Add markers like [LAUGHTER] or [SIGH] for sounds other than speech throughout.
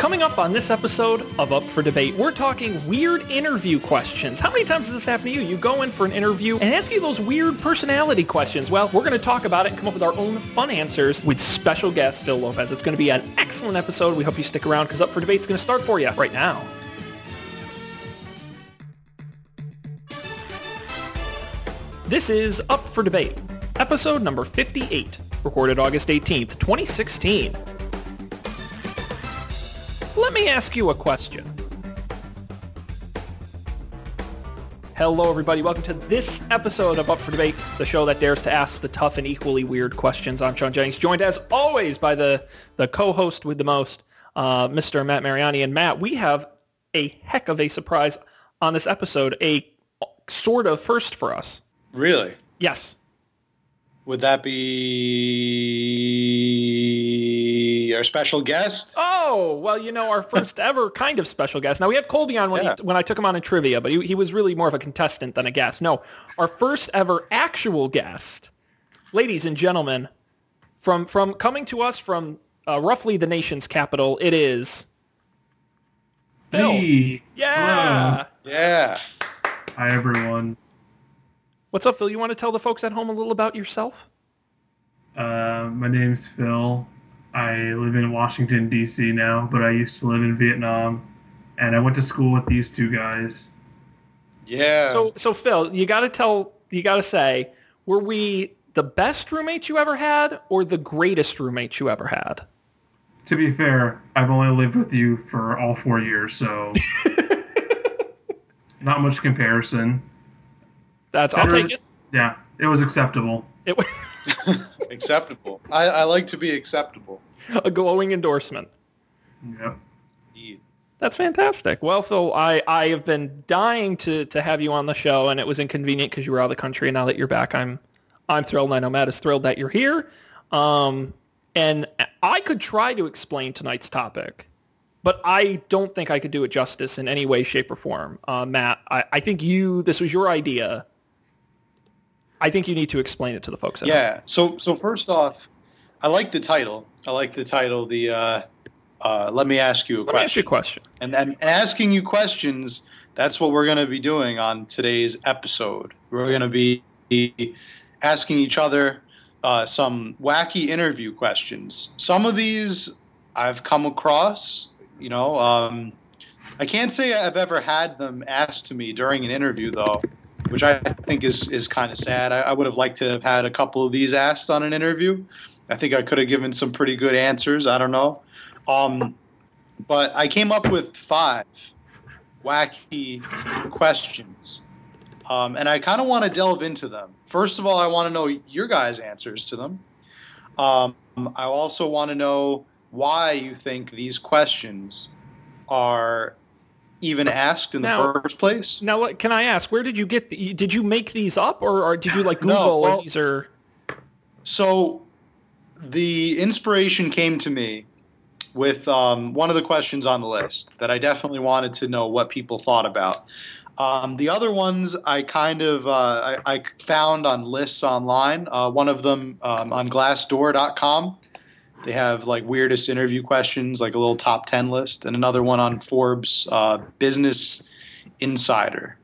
Coming up on this episode of Up for Debate, we're talking weird interview questions. How many times does this happen to you? You go in for an interview and ask you those weird personality questions. Well, we're going to talk about it and come up with our own fun answers with special guest Phil Lopez. It's going to be an excellent episode. We hope you stick around because Up for Debate is going to start for you right now. This is Up for Debate, episode number 58, recorded August 18th, 2016. Let me ask you a question. Hello, everybody. Welcome to this episode of Up for Debate, the show that dares to ask the tough and equally weird questions. I'm Sean Jennings, joined as always by the, the co-host with the most, uh, Mr. Matt Mariani. And Matt, we have a heck of a surprise on this episode, a sort of first for us. Really? Yes. Would that be our special guest? Oh, well, you know, our first [LAUGHS] ever kind of special guest. Now, we had Colby on when, Yeah. he, when I took him on in trivia, but he, he was really more of a contestant than a guest. No, our first ever actual guest, ladies and gentlemen, from, from coming to us from uh, roughly the nation's capital, it is Phil. Hey, Yeah. Yeah. hi everyone. What's up, Phil? You want to tell the folks at home a little about yourself? Uh, my name's Phil. I live in Washington D.C. now, but I used to live in Vietnam, and I went to school with these two guys. Yeah. So, so Phil, you got to tell, you got to say, were we the best roommate you ever had or the greatest roommate you ever had? To be fair, I've only lived with you for all four years, so [LAUGHS] not much comparison. That's, I'll take it. Yeah, it was acceptable. It was [LAUGHS] acceptable. I, I like to be acceptable. a glowing endorsement. Yeah. Indeed. That's fantastic. Well, Phil, I, I have been dying to, to have you on the show, and it was inconvenient because you were out of the country. And now that you're back, I'm I'm thrilled. I know Matt is thrilled that you're here. Um, and I could try to explain tonight's topic, but I don't think I could do it justice in any way, shape, or form. Uh, Matt, I, I think you this was your idea. I think you need to explain it to the folks. At home. Yeah. So so first off, I like the title. I like the title. The uh, uh, let me ask you a Let me ask you question. a question. And, and and asking you questions. That's what we're going to be doing on today's episode. We're going to be asking each other uh, some wacky interview questions. Some of these I've come across. You know, um, I can't say I've ever had them asked to me during an interview, though, which I think is is kind of sad. I, I would have liked to have had a couple of these asked on an interview. I think I could have given some pretty good answers. I don't know. Um, but I came up with five wacky questions. Um, and I kind of want to delve into them. First of all, I want to know your guys' answers to them. Um, I also want to know why you think these questions are even asked in the first place. Now, what can I ask? Where did you get? The, did you make these up, or, or did you like No, Google? well- or these are So the inspiration came to me with um, one of the questions on the list that I definitely wanted to know what people thought about. Um, the other ones I kind of uh, I, I found on lists online. Uh, one of them um, on Glassdoor.com. They have like weirdest interview questions, like a little top ten list, and another one on Forbes uh, Business Insider.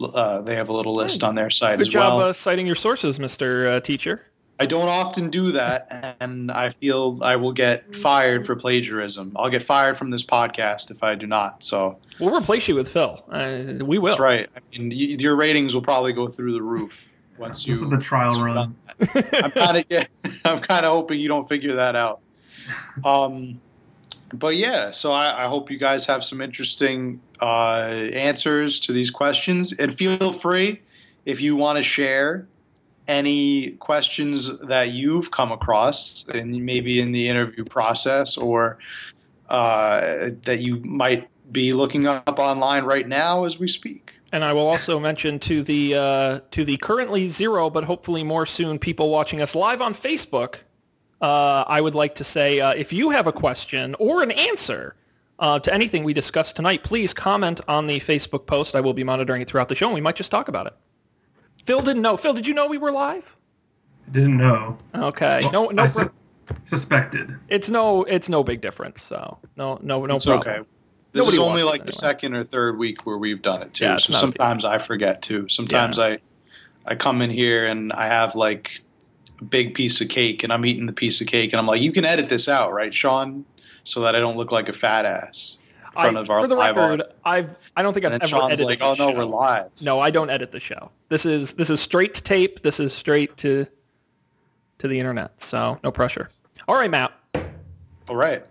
Uh, they have a little list on their site Good as job well. uh, citing your sources, Mr. Uh, teacher. I don't often do that, and I feel I will get fired for plagiarism. I'll get fired from this podcast if I do not. So We'll replace you with Phil. Uh, we will. that's right. I mean, y- your ratings will probably go through the roof once you. This is the trial run. I'm kind of yeah, [LAUGHS] I'm kind of hoping you don't figure that out. Um, but yeah, so I, I hope you guys have some interesting uh, answers to these questions, and feel free if you want to share any questions that you've come across, and maybe in the interview process, or uh, that you might be looking up online right now as we speak. And I will also mention to the uh, to the currently zero, but hopefully more soon, people watching us live on Facebook. Uh, I would like to say, uh, if you have a question or an answer uh, to anything we discussed tonight, please comment on the Facebook post. I will be monitoring it throughout the show, and we might just talk about it. Phil didn't know. Phil, did you know we were live? Didn't know. Okay. Well, No, no. I, su- Suspected. It's no it's no big difference. So no no no it's problem. okay. This Nobody is only watches like the anyway. second or third week where we've done it too. Yeah, so not a big sometimes I forget too. Sometimes I I come in here and I have like a big piece of cake and I'm eating the piece of cake and I'm like, you can edit this out, right, Sean? So that I don't look like a fat ass in front I, of our for the live record, audience. I've I don't think I've And ever then Sean's edited like, oh, the oh no, show. we're live. No, I don't edit the show. This is this is straight to tape. This is straight to to the internet. So no pressure. All right, Matt. All right.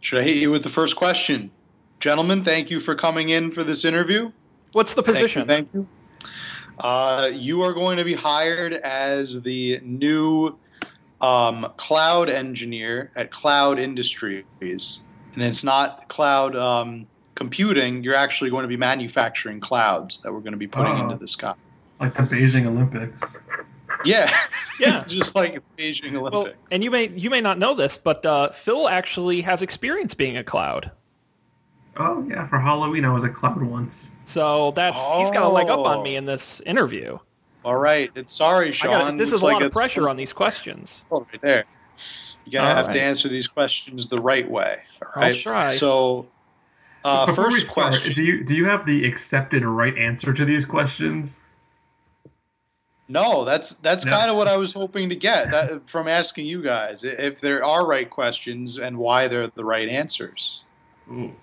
Should I hit you with the first question? Gentlemen, thank you for coming in for this interview. What's the position? Thank you. Thank you. Uh, you are going to be hired as the new um, cloud engineer at Cloud Industries. And it's not cloud um, computing, you're actually going to be manufacturing clouds that we're going to be putting Oh. into the sky. Like the Beijing Olympics. Yeah. Yeah. [LAUGHS] Just like Beijing Olympics. Well, and you may you may not know this, but uh, Phil actually has experience being a cloud. Oh yeah, for Halloween I was a cloud once. So that's he's got a leg up on Oh. me in this interview. All right. It's sorry, Sean. got this is a like lot of pressure on these questions. Oh, right there. You gotta All have right. to answer these questions the right way. All I'll try. So, uh, Before first start, question. do you do you have the accepted right answer to these questions? No, that's that's No. kind of what I was hoping to get that, from asking you guys. If there are right questions and why they're the right answers. Ooh.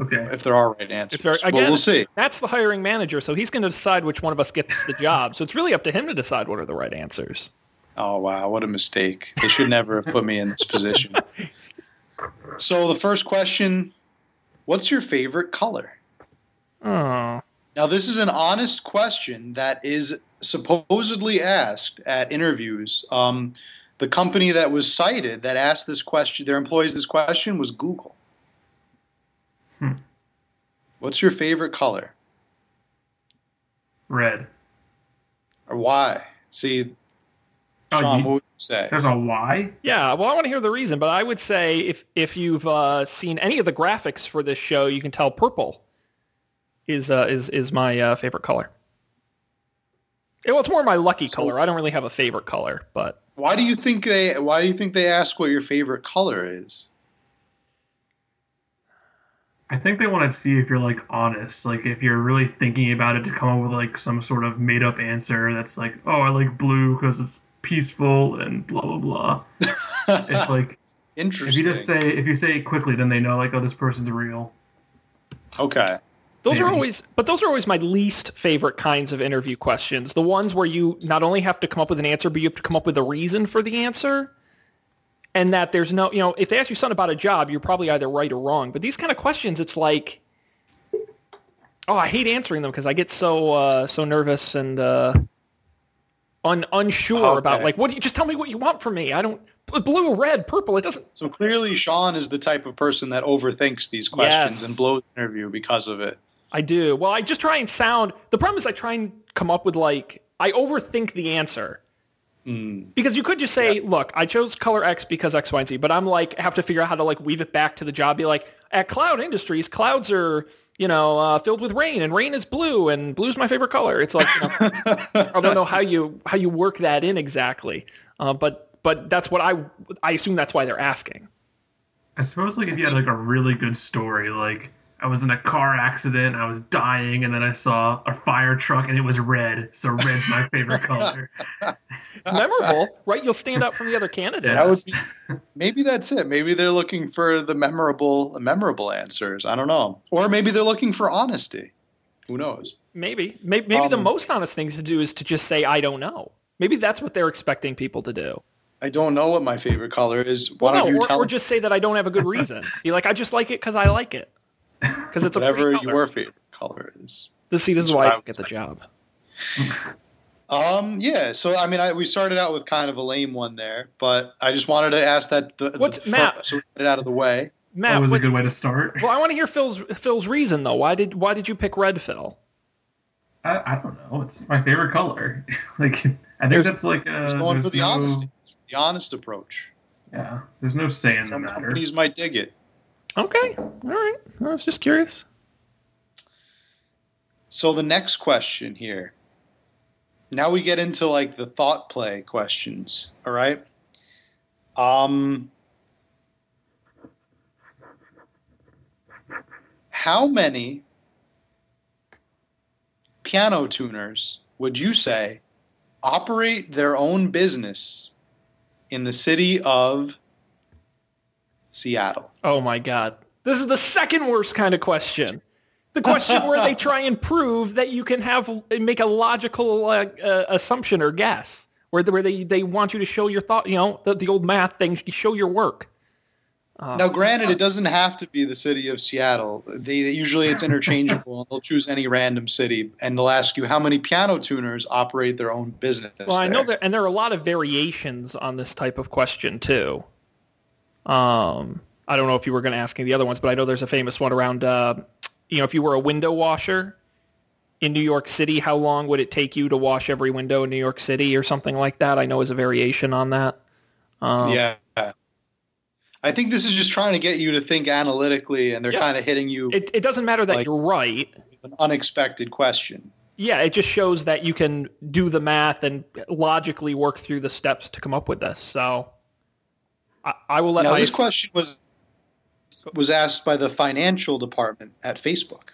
Okay. If there are right answers. It's very- well, again- we'll see. That's the hiring manager, so he's going to decide which one of us gets the job. So it's really up to him to decide what are the right answers. Oh wow, what a mistake! They should never have put me in this position. [LAUGHS] So the first question: What's your favorite color? Oh, Now, this is an honest question that is supposedly asked at interviews. Um, the company that was cited that asked this question, their employees this question, was Google. Hmm. What's your favorite color Red. or why? See, Oh, Sean, you- what would you say? there's a why? yeah. Well, I want to hear the reason, but I would say if if you've uh, seen any of the graphics for this show, you can tell purple is uh, is is my uh, favorite color. Yeah, Well, it's more my lucky So- color. I don't really have a favorite color, but Why do you think they? Why do you think they ask what your favorite color is? I think they want to see if you're like honest, like if you're really thinking about it to come up with like some sort of made up answer that's like, oh, I like blue because it's peaceful and blah blah blah. It's [LAUGHS] like Interesting. if you just say if you say it quickly, then they know like, oh, this person's real. okay. Those are always, but those are always my least favorite kinds of interview questions. The ones where you not only have to come up with an answer, but you have to come up with a reason for the answer. And that there's no, you know, if they ask you something about a job, you're probably either right or wrong. But these kind of questions, it's like, oh, I hate answering them because I get so uh, so nervous and uh, un, unsure about like, what do you just tell me what you want from me? I don't blue, red, purple. It doesn't. So clearly, Sean is the type of person that overthinks these questions Yes. and blows the interview because of it. I do. Well, I just try and sound. The problem is I try and come up with like I overthink the answer. Hmm. Because you could just say, look, I chose color X because X, Y, and Z, but I'm like, have to figure out how to like weave it back to the job. Be like, at Cloud Industries, clouds are, you know, uh, filled with rain and rain is blue and blue's my favorite color. It's like, you know, I don't know how you, how you work that in exactly. Uh, but, but that's what I, I assume that's why they're asking. I suppose like if you had like a really good story, like I was in a car accident, I was dying, and then I saw a fire truck and it was red, so red's my favorite [LAUGHS] color. It's memorable, right? You'll stand out from the other candidates. That would be, maybe that's it. Maybe they're looking for the memorable, memorable answers. I don't know, or maybe they're looking for honesty. Who knows? Maybe, maybe, maybe the Um, most honest things to do is to just say, I don't know. Maybe that's what they're expecting people to do. I don't know what my favorite color is. Why Well, don't no, you or, tell or just say that I don't have a good reason. [LAUGHS] Be like, I just like it because I like it. Because it's a whatever pretty color. your favorite color is? The see, this is That's why I I don't get the say. job. [LAUGHS] Um, yeah. So I mean, I, we started out with kind of a lame one there, but I just wanted to ask that. The, What's- the Matt? so get it out of the way. That was what- a good way to start. well, I want to hear Phil's Phil's reason though. Why did why did you pick red, Phil? I, I don't know. It's my favorite color. [LAUGHS] like I think There's- that's like uh, going for the no, honesty, the honest approach. Yeah, there's no say in the matter. companies might dig it. Okay, all right. I was just curious. So the next question here. Now we get into like the thought play questions. All right. Um, how many piano tuners would you say operate their own business in the city of Seattle? Oh my god. This is the second worst kind of question. The question where they try and prove that you can have make a logical uh, uh, assumption or guess, where where they they want you to show your thought, you know, the, the old math thing, show your work. Uh, Now, granted, it doesn't have to be the city of Seattle. They usually it's interchangeable. They'll choose any random city, and they'll ask you how many piano tuners operate their own business. Well, I know there. that, and there are a lot of variations on this type of question too. Um, I don't know if you were going to ask any of the other ones, but I know there's a famous one around, uh, you know, if you were a window washer in New York City, how long would it take you to wash every window in New York City or something like that? I know is a variation on that. Um, yeah. I think this is just trying to get you to think analytically, and they're Yeah. kind of hitting you It, it doesn't matter that Like- you're right. an unexpected question. Yeah, it just shows that you can do the math and logically work through the steps to come up with this. So I, I will let Now, my this question was was asked by the financial department at Facebook.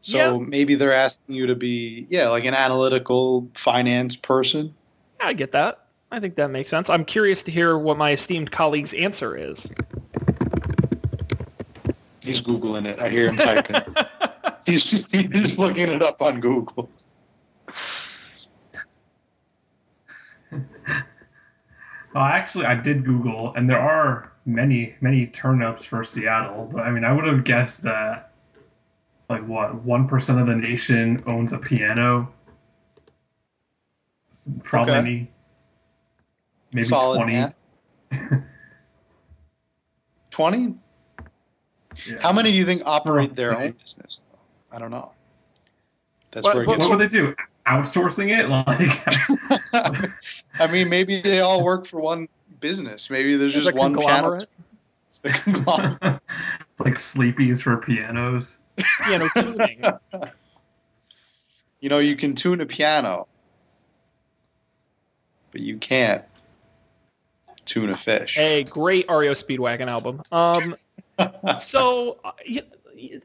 So Yeah. maybe they're asking you to be, yeah, like an analytical finance person. Yeah, I get that. I think that makes sense. I'm curious to hear what my esteemed colleague's answer is. He's googling it. I hear him typing. [LAUGHS] he's he's looking it up on Google. Well, actually, I did Google, and there are many, many turnups for Seattle. But I mean, I would have guessed that, like, what one percent of the nation owns a piano. Probably Okay. maybe Solid twenty. [LAUGHS] Twenty. Yeah. How many do you think operate their own business? Though? I don't know. That's What- where it what- What would they do? Outsourcing it? [LAUGHS] Like, I mean, maybe they all work for one business. Maybe there's There's just a one conglomerate. piano. conglomerate. [LAUGHS] like sleepies for pianos. Piano tuning. [LAUGHS] you know, you can tune a piano, but you can't tune a fish. A great REO Speedwagon album. Um, so, uh, y- y-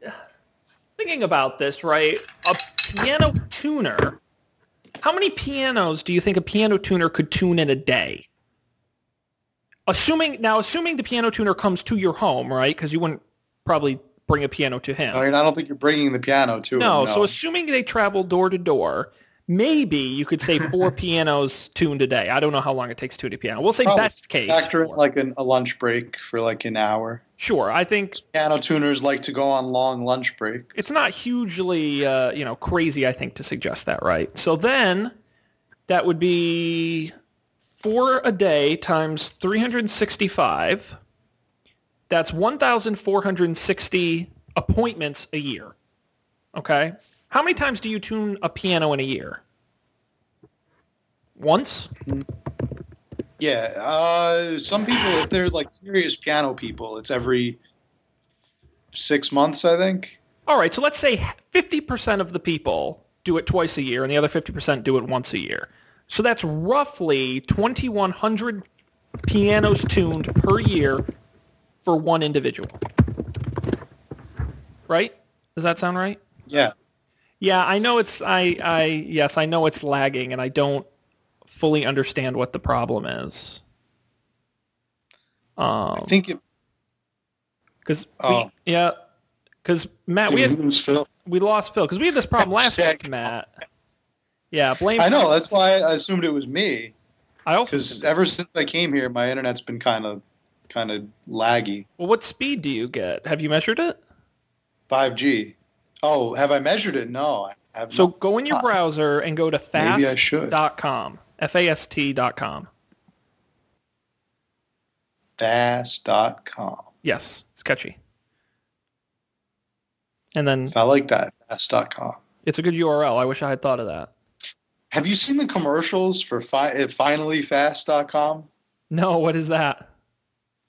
thinking about this, right? A piano tuner. How many pianos do you think a piano tuner could tune in a day? Assuming now, assuming the piano tuner comes to your home, right? Because you wouldn't probably bring a piano to him. I mean, I don't think you're bringing the piano to No, him. No. So assuming they travel door to door, maybe you could say four [LAUGHS] pianos tuned a day. I don't know how long it takes to tune a piano. We'll say Probably. best case. factor like an, a lunch break for like an hour. Sure, I think Piano tuners like to go on long lunch break. it's not hugely, uh, you know, crazy. I think to suggest that, right? So then, that would be four a day times 365. That's 1,460 appointments a year. Okay, how many times do you tune a piano in a year? Once. Yeah, uh, some people, if they're like serious piano people, it's every six months, I think. All right, so let's say 50% of the people do it twice a year and the other 50% do it once a year. So that's roughly 2,100 pianos tuned per year for one individual. Right? Does that sound right? Yeah. Yeah, I know it's I I yes, I know it's lagging and I don't fully understand what the problem is. Um I think it, cuz Oh. yeah, cuz Matt, did we we had lose Phil? we lost Phil because we had this problem [LAUGHS] last Check. week, Matt. Yeah, blame. I know. That's why I assumed it was me. I also. Because ever since I came here, my internet's been kind of, kind of laggy. Well, what speed do you get? Have you measured it? 5G. Oh, have I measured it? No, I have So not. go in your browser and go to Maybe I should. fast.com. F-A-S-T.com. Fast.com. Yes, it's catchy. And then I like that. Fast.com. it's a good URL. I wish I had thought of that. Have you seen the commercials for fi- uh, finallyfast.com? No, what is that?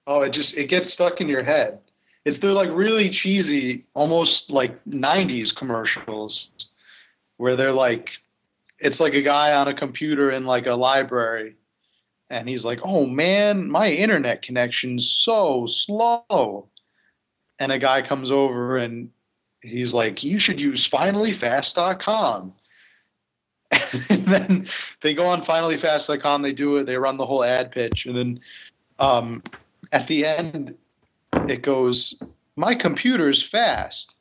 Oh, it just it gets stuck in your head. It's they're like really cheesy, almost like '90s commercials, where they're like, it's like a guy on a computer in like a library, and he's like, "Oh man, my internet connection's so slow." And a guy comes over and he's like, "You should use finallyfast.com." [LAUGHS] and then they go on finallyfast.com, they do it, they run the whole ad pitch, and then um, at the end it goes, "My computer's fast."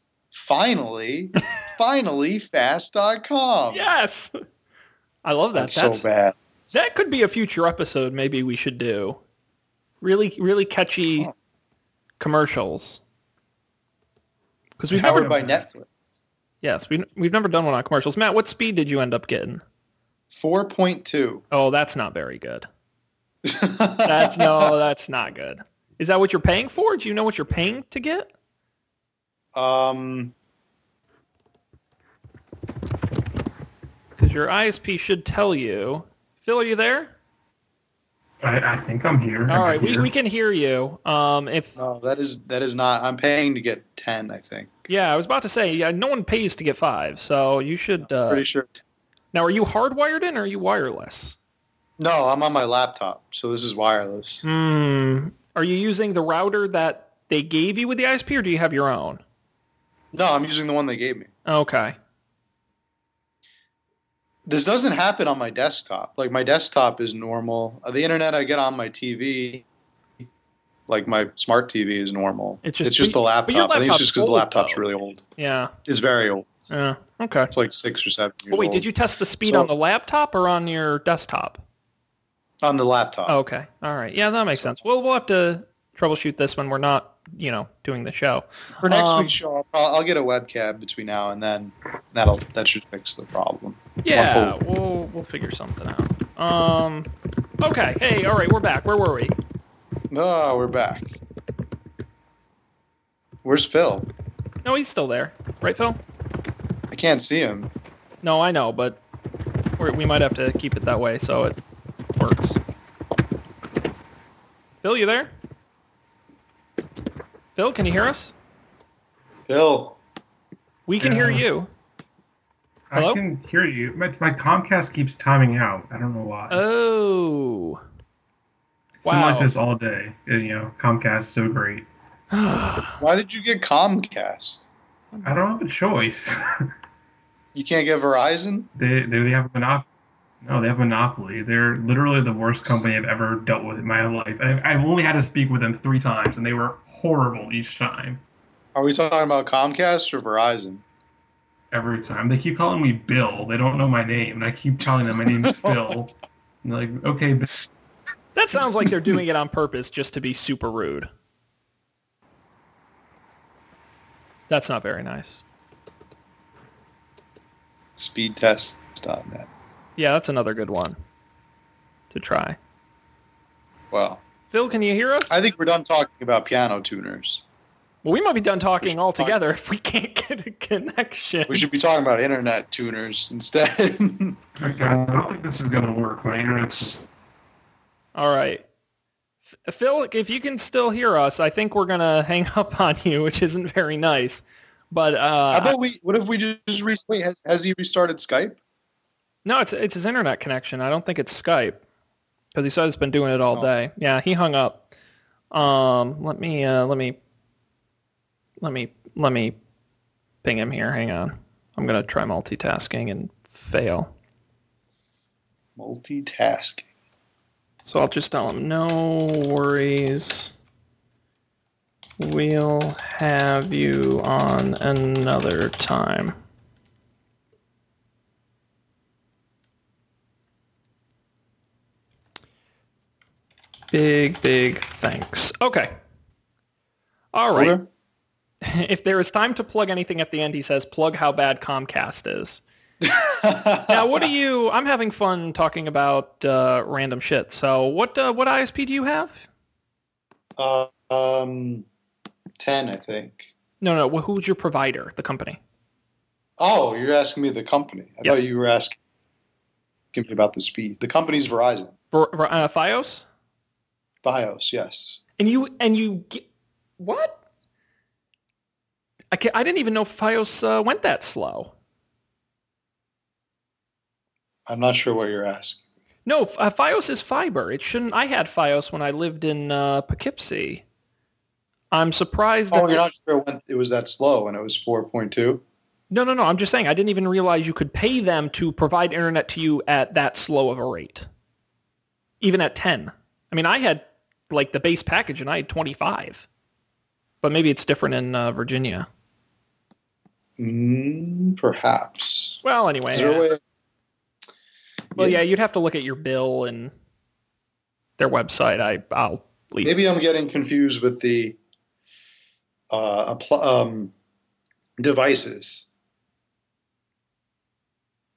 Finally, [LAUGHS] finallyfast.com. Yes. I love that. That's, That's, so bad. That could be a future episode. Maybe we should do really, really catchy Oh. commercials. Because we've Powered never, by Netflix. yes, we we've never done one on commercials. Matt, what speed did you end up getting? Four point two. Oh, that's not very good. [LAUGHS] That's no, that's not good. Is that what you're paying for? Do you know what you're paying to get? Um, Because your ISP should tell you. Phil, are you there? I, I think I'm here. All I'm right, we, here. we can hear you. Um, if no, that is that is not. I'm paying to get ten. I think. yeah, I was about to say, yeah, no one pays to get five, so you should. Uh, Pretty sure. now, are you hardwired in or are you wireless? No, I'm on my laptop, so this is wireless. Hmm. Are you using the router that they gave you with the ISP, or do you have your own? No, I'm using the one they gave me. Okay. This doesn't happen on my desktop. Like my desktop is normal. Uh, The internet I get on my TV, like my smart TV, is normal. It's just- it's just the but your laptop. I think it's just because the laptop's though. really old. Yeah. It's very old. Yeah. Okay. It's like six or seven years But wait, old. did you test the speed So- on the laptop or on your desktop? on the laptop? Okay. All right. Yeah, that makes sense. Well, we'll have to troubleshoot this when we're not, you know, doing the show. For next Um, week's show, I'll, I'll get a webcam between now and then. That'll that should fix the problem. Yeah, we'll we'll figure something out. Um. Okay. Hey. All right. We're back. Where were we? No, we're back. Where's Phil? No, he's still there. Right, Phil? I can't see him. No, I know, but we might have to keep it that way so it works. Phil, you there? Phil, can you hear us? Phil. We can hear you. Hello? I can hear you. My, my Comcast keeps timing out. I don't know why. Oh. it's been like this all day. And, you know, Comcast's so great. [SIGHS] Why did you get Comcast? I don't have a choice. [LAUGHS] You can't get Verizon? they, they they have a monopoly. No, they have monopoly. They're literally the worst company I've ever dealt with in my life. I've, I've only had to speak with them three times, and they were horrible each time. Are we talking about Comcast or Verizon? Every time they keep calling me Bill. They don't know my name, and I keep telling them my name's [LAUGHS] Phil. And they're like, okay, Bill. that sounds like they're doing it on purpose just to be super rude. That's not very nice. Speedtest.net. Yeah, that's another good one to try. Well, Phil, can you hear us? I think we're done talking about piano tuners. well, we might be done talking altogether if we can't [LAUGHS] get a connection. We should be talking about internet tuners instead. [LAUGHS] Okay, I don't think this is gonna work. My internet's just All right. Phil, if you can still hear us, I think we're gonna hang up [LAUGHS] on you, which isn't very nice. But uh, How about we? What if we just recently. Has, has he restarted Skype? No, it's it's his internet connection. I don't think it's Skype because he said he's been doing it all Oh. day. Yeah, he hung up. Um, let me uh, let me let me let me ping him here. Hang on. I'm gonna try multitasking and fail. Multitasking. So I'll just tell him, no worries. We'll have you on another time. Big, big thanks. Okay. All right. Okay. [LAUGHS] If there is time to plug anything at the end, he says, plug how bad Comcast is. [LAUGHS] Now, what do you? I'm having fun talking about uh, random shit. So, what uh, what ISP do you have? Uh, um, ten, I think. No, no. wh- Who's your provider? The company. Oh, you're asking me the company. I Yes. thought you were asking me about the speed. The company's Verizon. Ver, Ver- uh, FiOS. FiOS, yes. And you and you get what? I ca I didn't even know FiOS uh, went that slow. I'm not sure what you're asking. No, uh, FiOS is fiber. It shouldn't. I had FiOS when I lived in uh, Poughkeepsie. I'm surprised that. Oh, you're not sure when it was that slow when it was 4.2? No, no, no. I'm just saying I didn't even realize you could pay them to provide internet to you at that slow of a rate. Even at 10. I mean, I had like the base package and I had 25. But maybe it's different in uh, Virginia. Mm, perhaps. Well, anyway. Uh, well, yeah, you'd have to look at your bill and their website. I, I'll leave. Maybe I'm getting confused with the uh, um, devices.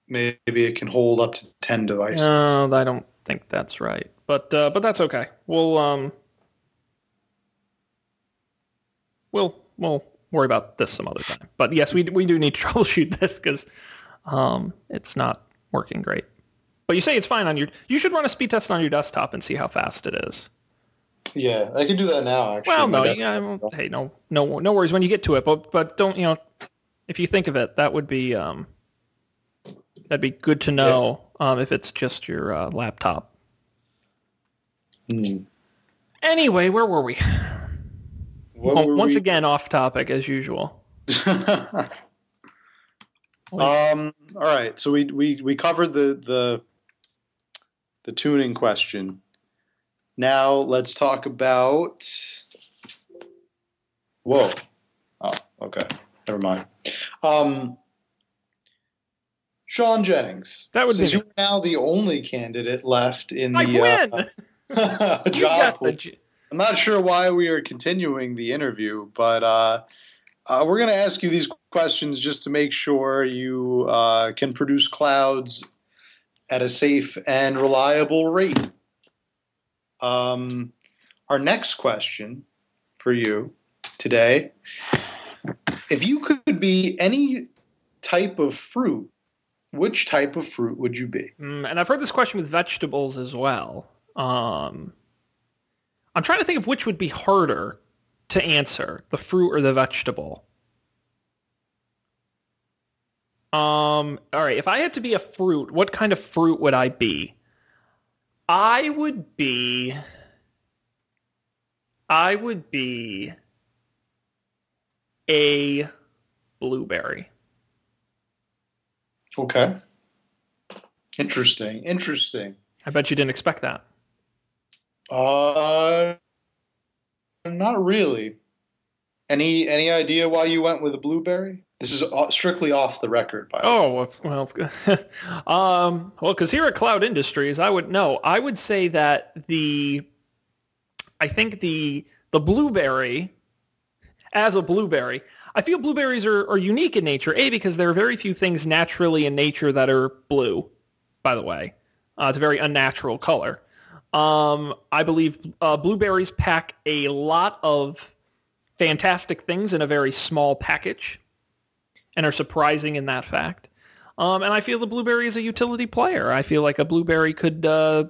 Maybe it can hold up to 10 devices. No, I don't think that's right. But uh, but that's okay. We'll um we'll we'll worry about this some other time. But yes, we we do need to [LAUGHS] troubleshoot this because um it's not working great. But you say it's fine on your. You should run a speed test on your desktop and see how fast it is. Yeah, I can do that now, actually. Well, no, yeah, hey, no, no, no worries when you get to it. But but don't you know? If you think of it, that would be um that'd be good to know um if it's just your uh, laptop. Hmm. Anyway, where were we? Well, were once we- again, off topic as usual. [LAUGHS] um, all right. So we, we, we covered the, the the tuning question. Now let's talk about. Whoa. Oh, okay. Never mind. Um, Sean Jennings. That would be me. you're now the only candidate left in I the win. uh, [LAUGHS] you job got pool. the j- I'm not sure why we are continuing the interview, but uh, uh, we're going to ask you these questions just to make sure you uh, can produce clouds at a safe and reliable rate. Um, our next question for you today if you could be any type of fruit, which type of fruit would you be? Mm, and I've heard this question with vegetables as well. Um, I'm trying to think of which would be harder to answer, the fruit or the vegetable. Um, all right, if I had to be a fruit, what kind of fruit would I be? I would be I would be a blueberry. Okay. Interesting. Interesting. I bet you didn't expect that. Uh, not really. Any any idea why you went with a blueberry? This is strictly off the record, by the way. Oh well, [LAUGHS] um, well, because here at Cloud Industries, I would no, I would say that the, I think the the blueberry, as a blueberry, I feel blueberries are, are unique in nature. A because there are very few things naturally in nature that are blue. By the way, uh, it's a very unnatural color. Um, I believe uh, blueberries pack a lot of fantastic things in a very small package and are surprising in that fact. Um, and I feel the blueberry is a utility player. I feel like a blueberry could uh,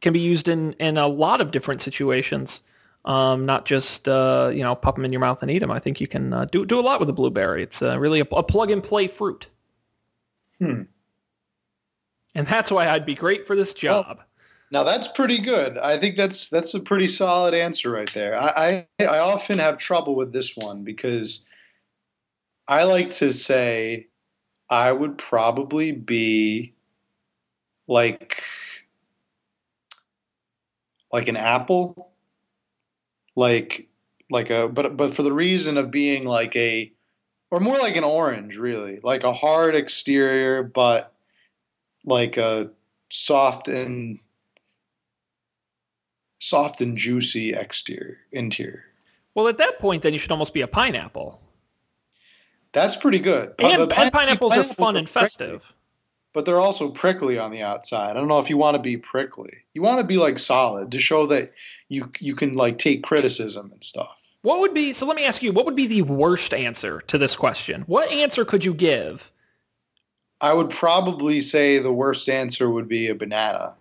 can be used in, in a lot of different situations, um, not just uh, you know pop them in your mouth and eat them. I think you can uh, do do a lot with a blueberry. It's uh, really a, a plug and play fruit, Hmm. and that's why I'd be great for this job. Now that's pretty good. I think that's that's a pretty solid answer right there. I, I I often have trouble with this one because I like to say I would probably be like like an apple, like like a but but for the reason of being like a or more like an orange really, like a hard exterior but like a soft and soft and juicy exterior interior. Well, at that point, then you should almost be a pineapple. That's pretty good. And, Uh, and pine- pineapples are pineapples fun and prickly, festive. but they're also prickly on the outside. I don't know if you want to be prickly. You want to be like solid to show that you you can like take criticism and stuff. What would be so? Let me ask you. What would be the worst answer to this question? What answer could you give? I would probably say the worst answer would be a banana.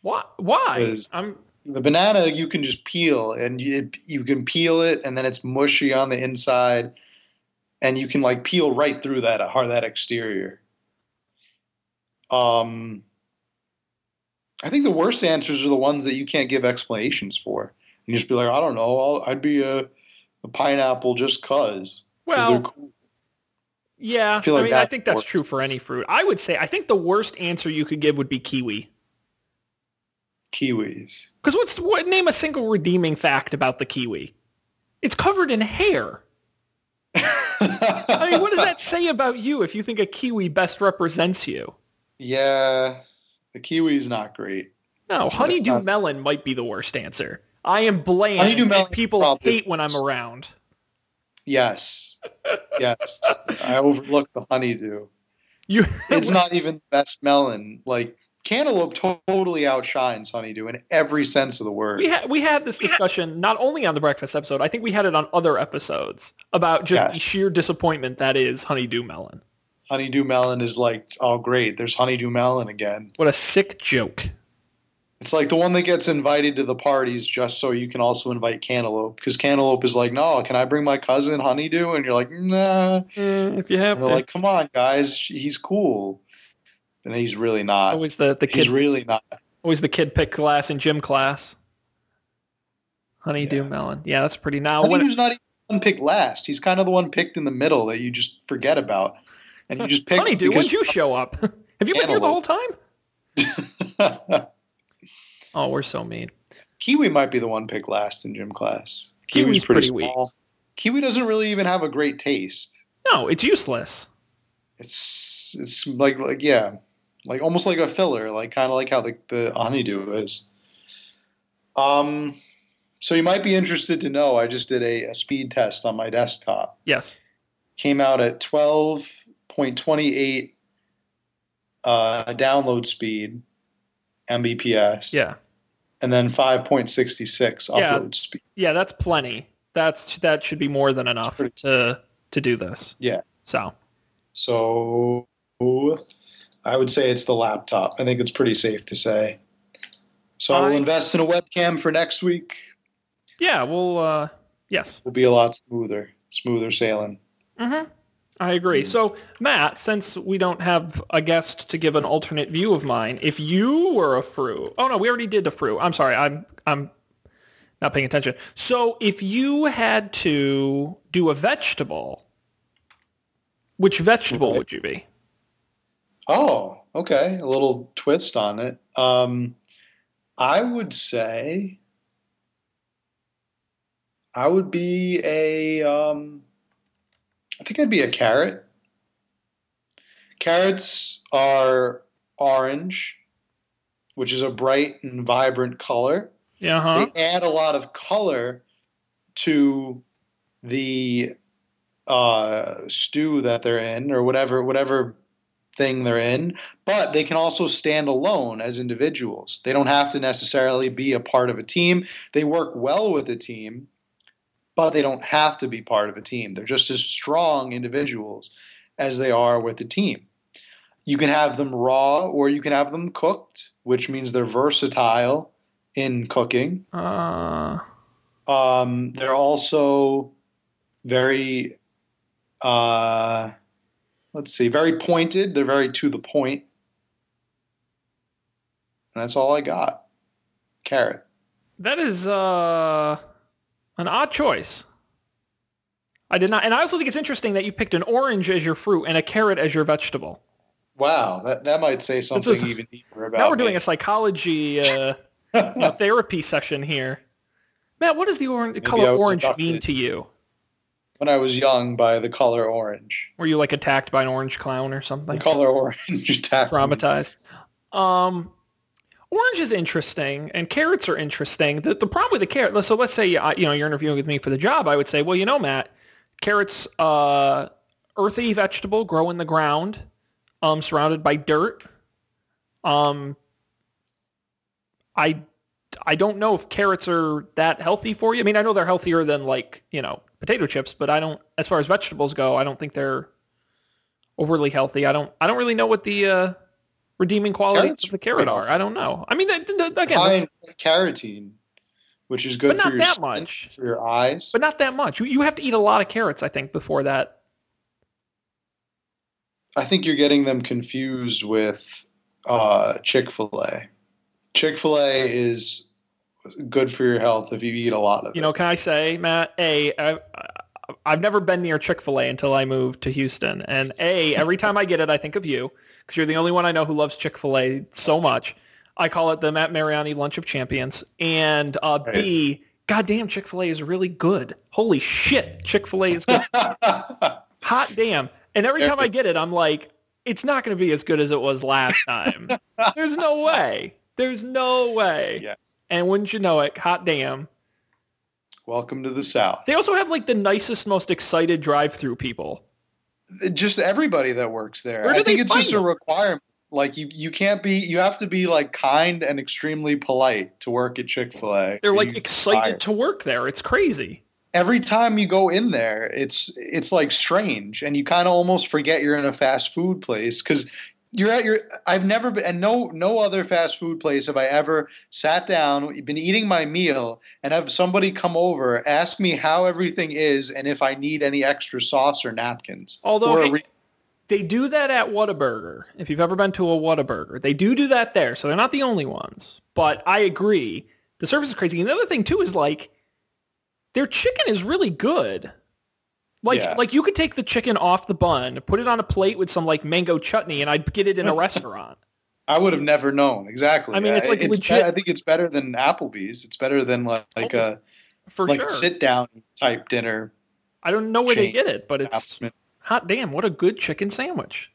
Why? Why? I'm The banana you can just peel and you, you can peel it and then it's mushy on the inside and you can like peel right through that hard that exterior. Um I think the worst answers are the ones that you can't give explanations for. And you just be like, I don't know, I'll, I'd be a, a pineapple just cuz Well, cool. yeah. I, I mean, I think that's worse. true for any fruit. I would say I think the worst answer you could give would be kiwi. Kiwis. Because what's what? Name a single redeeming fact about the kiwi. It's covered in hair. I mean, what does that say about you if you think a kiwi best represents you? Yeah, the kiwi's not great. No, honeydew not- melon might be the worst answer. I am bland. Honeydew melon people probably hate when I'm around. Yes, yes. I overlooked the honeydew. [LAUGHS] You, It's not even the best melon. Like cantaloupe totally outshines honeydew in every sense of the word. We had we had this discussion not only on the breakfast episode. I think we had it on other episodes about just the sheer disappointment that is honeydew melon. honeydew melon is like, oh great, there's honeydew melon again. What a sick joke. It's like the one that gets invited to the parties just so you can also invite cantaloupe because cantaloupe is like, no, can I bring my cousin honeydew? And you're like, nah. Eh, if you have they're to. like, come on, guys, he's cool. And he's really not. always the the kid. He's really not. always the kid pick class in gym class. Honeydew Yeah. melon. Yeah, that's pretty. Now Honeydew's not even one picked last. He's kind of the one picked in the middle that you just forget about. And you just pick honeydew, when'd you show up? [LAUGHS] have you been here the whole time? [LAUGHS] Oh, we're so mean. Kiwi might be the one picked last in gym class. Kiwi's pretty weak. Kiwi doesn't really even have a great taste. No, it's useless. It's it's like like yeah, like almost like a filler, like kind of like how the the honeydew is. Um, so you might be interested to know I just did a, a speed test on my desktop. Yes. Came out at twelve point twenty eight uh, download speed, Mbps. Yeah. and then five point sixty six Yeah. upload speed. Yeah, that's plenty. That's that should be more than enough Pretty- to to do this. Yeah. So So I would say it's the laptop. I think it's pretty safe to say. So I will invest in a webcam for next week. yeah, well, uh, yes. we'll be a lot smoother, smoother sailing. hmm I agree. So Matt, since we don't have a guest to give an alternate view of mine, if you were a fruit, oh no, we already did the fruit. I'm sorry, I'm I'm not paying attention. So if you had to do a vegetable, which vegetable Okay. would you be? Oh, okay. A little twist on it. Um, I would say I would be a. Um, I think I'd be a carrot. Carrots are orange, which is a bright and vibrant color. Yeah, huh? They add a lot of color to the uh, stew that they're in, or whatever whatever thing they're in. But they can also stand alone as individuals. They don't have to necessarily be a part of a team. They work well with a team, but they don't have to be part of a team. They're just as strong individuals as they are with a team. You can have them raw or you can have them cooked, which means they're versatile in cooking. Uh, Um, they're also very, uh, let's see, very pointed. They're very to the point. And that's all I got. Carrot. that is uh, an odd choice. I did not, and I also think it's interesting that you picked an orange as your fruit and a carrot as your vegetable. Wow, that, that might say something is- even deeper about now we're doing a psychology uh, [LAUGHS] you know, therapy session here. Matt, what does the orange color orange mean to you? When I was young by the color orange. Were you like attacked by an orange clown or something? The color orange [LAUGHS] attacked me. Traumatized. Um, orange is interesting, and carrots are interesting. The, the problem with the carrot. So let's say uh, you know you're interviewing with me for the job. I would say, well, you know, Matt, carrots, uh, earthy vegetable, grow in the ground, um, surrounded by dirt. Um, I I don't know if carrots are that healthy for you. I mean, I know they're healthier than like you know potato chips, but I don't. As far as vegetables go, I don't think they're overly healthy. I don't. I don't really know what the uh, redeeming qualities Carrots of the carrot are. I don't know. I mean, again, High in carotene, which is good But for not your that skin, much. for your eyes. but not that much. You, you have to eat a lot of carrots, I think, before that. I think you're getting them confused with uh, Chick Fil A. Chick Fil A is good for your health if you eat a lot of You it. know, can I say, Matt? A, I, I've never been near Chick Fil A until I moved to Houston, and a every time I get it, I think of you because you're the only one I know who loves Chick Fil A so much. I call it the Matt Mariani Lunch of Champions, and uh, B, goddamn, Chick Fil A is really good. Holy shit, Chick Fil A is good. [LAUGHS] Hot damn! And every time I get it, I'm like, it's not going to be as good as it was last time. [LAUGHS] There's no way. There's no way. Yeah. And wouldn't you know it, hot damn. Welcome to the South. They also have like the nicest, most excited drive-through people. Just everybody that works there. I think it's just find a requirement. Like you, you can't be. You have to be like kind and extremely polite to work at Chick Fil A. They're like excited to work there. It's crazy. every time you go in there, it's it's like strange, and you kind of almost forget you're in a fast food place because you're at your. I've never been, and no no other fast food place have I ever sat down, been eating my meal, and have somebody come over, ask me how everything is, and if I need any extra sauce or napkins. Although Or hey, re- they do that at Whataburger. If you've ever been to a Whataburger, they do do that there. So they're not the only ones. But I agree. The service is crazy. And the other thing too is like their chicken is really good. Like Yeah. like you could take the chicken off the bun, put it on a plate with some like mango chutney, and I'd get it in a [LAUGHS] restaurant. I would have never known exactly. I mean, it's like legit- I think it's better than Applebee's. It's better than like, oh, like Oh, a For like sure. sit down type dinner. I don't know where they get it, but it's hot damn, what a good chicken sandwich.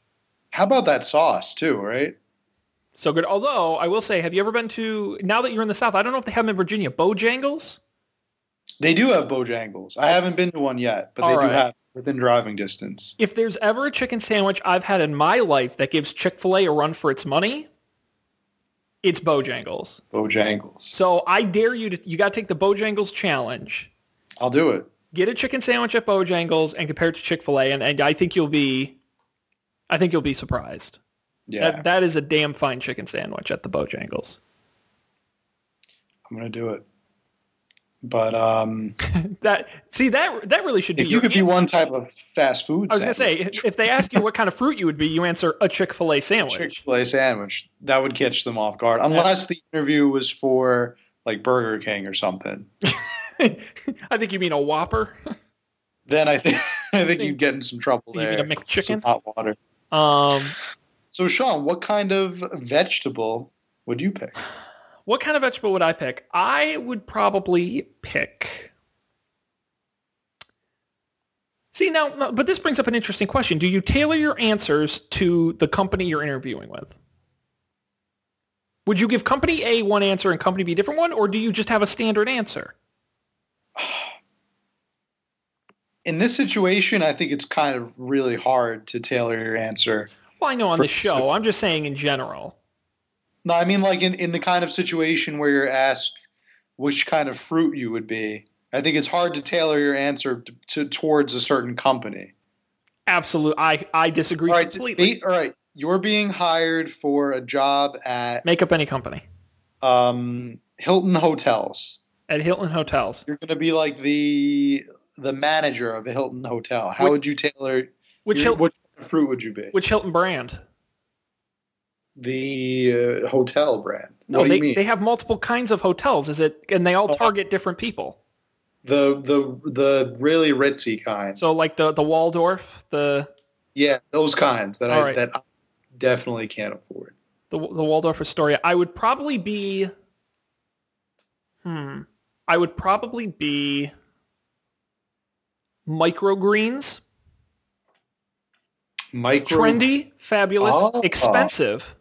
How about that sauce too? Right. So good. Although I will say, have you ever been to? Now that you're in the South, I don't know if they have them in Virginia. Bojangles. They do have Bojangles. I haven't been to one yet, but they All do have within driving distance. If there's ever a chicken sandwich I've had in my life that gives Chick Fil A a run for its money, it's Bojangles. Bojangles. So I dare you to. You got to take the Bojangles challenge. I'll do it. Get a chicken sandwich at Bojangles and compare it to Chick Fil A, and, and I think you'll be, I think you'll be surprised. Yeah, That that is a damn fine chicken sandwich at the Bojangles. I'm gonna do it. But um, [LAUGHS] That see that that really should be if you could be one type of fast food, I was gonna say, if if they ask you what kind of fruit you would be, you answer a Chick Fil A sandwich. Chick sandwich. Fil A sandwich, that would catch them off guard, unless the interview was for like Burger King or something. [LAUGHS] I think you mean a Whopper. Then I think [LAUGHS] I think you'd get in some trouble You there. mean a McChicken? Some hot water. Um, So Sean, what kind of vegetable would you pick? What kind of vegetable would I pick? I would probably pick. See now, but this brings up an interesting question. Do you tailor your answers to the company you're interviewing with? Would you give company A one answer and company B a different one, or do you just have a standard answer? [SIGHS] In this situation, I think it's kind of really hard to tailor your answer. Well, I know on the show. I'm just saying in general. No, I mean like in, in the kind of situation where you're asked which kind of fruit you would be. I think it's hard to tailor your answer to, to towards a certain company. Absolutely, I I disagree All right, completely. be- all right. You're being hired for a job at Make up any company um, Hilton Hotels. at Hilton Hotels. You're going to be like the the manager of a Hilton hotel. How Which- would you tailor? Which your, Hilton, what fruit would you be? which Hilton brand? The uh, hotel brand. No, they, you mean? they have multiple kinds of hotels. Is it and they all Oh. target different people. the the the really ritzy kind. So like the the Waldorf, the Yeah, those kinds that All I right. that I definitely can't afford. the the Waldorf Astoria. I would probably be. Hmm. I would probably be. Microgreens, Micro trendy, fabulous, Oh. expensive,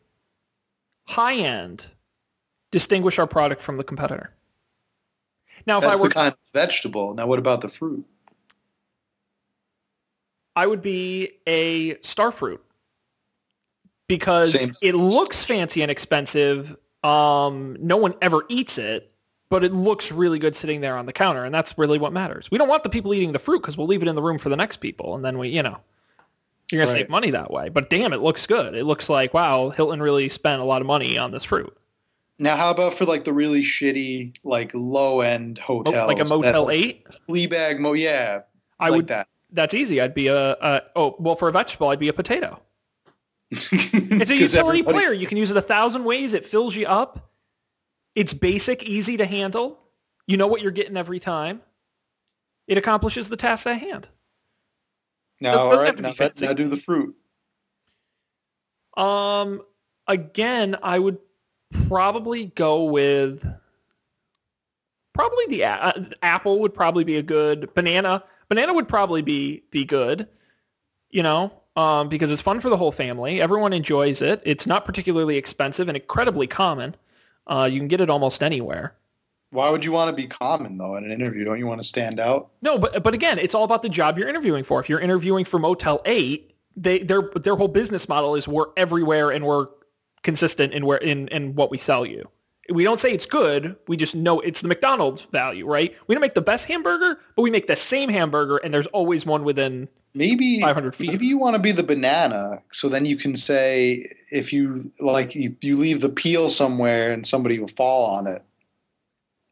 high end. Distinguish our product from the competitor. Now, if That's I were the kind of vegetable. Now, what about the fruit? I would be a starfruit because Same. it looks fancy and expensive. Um, no one ever eats it, but it looks really good sitting there on the counter, and that's really what matters. We don't want the people eating the fruit because we'll leave it in the room for the next people, and then we, you know, you're gonna Right. save money that way. But damn, it looks good. It looks like wow, Hilton really spent a lot of money on this fruit, Now, how about for like the really shitty, like low end hotels? like a that- Motel Eight. Fleabag Mo. Yeah, I like would. that. That's easy. I'd be a, a oh well for a vegetable, I'd be a potato. [LAUGHS] It's a utility everybody- player. You can use it a thousand ways. It fills you up. It's basic, easy to handle. You know what you're getting every time. It accomplishes the task at hand. Now, Doesn't- all doesn't right, have to be now, fancy. now do the fruit. Um, again, I would probably go with probably the uh, apple would probably be a good banana. Banana would probably be be good, you know, um, because it's fun for the whole family. Everyone enjoys it. It's not particularly expensive and incredibly common. Uh, you can get it almost anywhere. Why would you want to be common though in an interview? Don't you want to stand out? No, but but again, it's all about the job you're interviewing for. If you're interviewing for Motel Eight, they their their whole business model is we're everywhere and we're consistent in where in in what we sell you. We don't say it's good. We just know it's the McDonald's value, right? We don't make the best hamburger, but we make the same hamburger, and there's always one within Maybe 500 feet. Maybe you want to be the banana, so then you can say if you like you, you leave the peel somewhere and somebody will fall on it.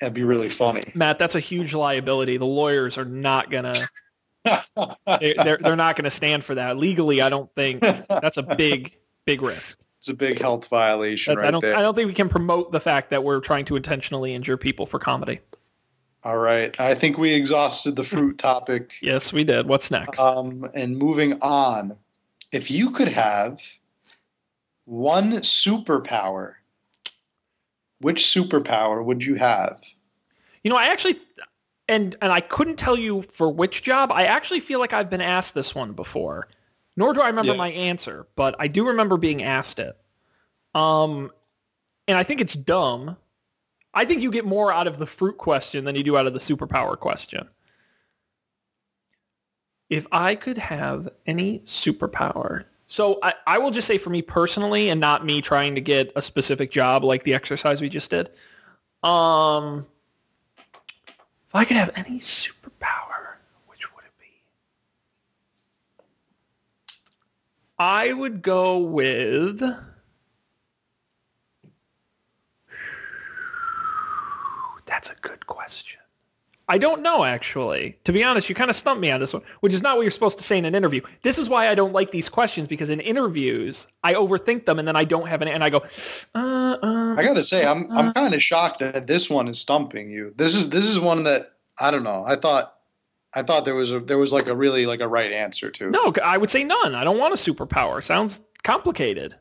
That'd be really funny. Matt. That's a huge liability. The lawyers are not gonna. [LAUGHS] They, they're they're not gonna stand for that legally. I don't think that's a big big risk. it's a big health violation right I don't there. I don't think we can promote the fact that we're trying to intentionally injure people for comedy. All right, I think we exhausted the fruit [LAUGHS] topic. Yes, we did. What's next? Um, and moving on, if you could have one superpower, which superpower would you have? you know, I actually and and I couldn't tell you for which job. I actually feel like I've been asked this one before. Nor do I remember Yeah. my answer, but I do remember being asked it. Um and I think it's dumb. I think you get more out of the fruit question than you do out of the superpower question. If I could have any superpower. So I, I will just say for me personally and not me trying to get a specific job like the exercise we just did. Um if I could have any superpower, which would it be? I would go with [SIGHS] That's a good question. I don't know actually. To be honest, you kind of stumped me on this one, which is not what you're supposed to say in an interview. This is why I don't like these questions because in interviews I overthink them and then I don't have an and I go, uh, uh, I gotta say, I'm Uh. I'm kind of shocked that this one is stumping you. This is this is one that I don't know. I thought I thought there was a there was like a really like a right answer to. No, I would say none. I don't want a superpower. Sounds complicated.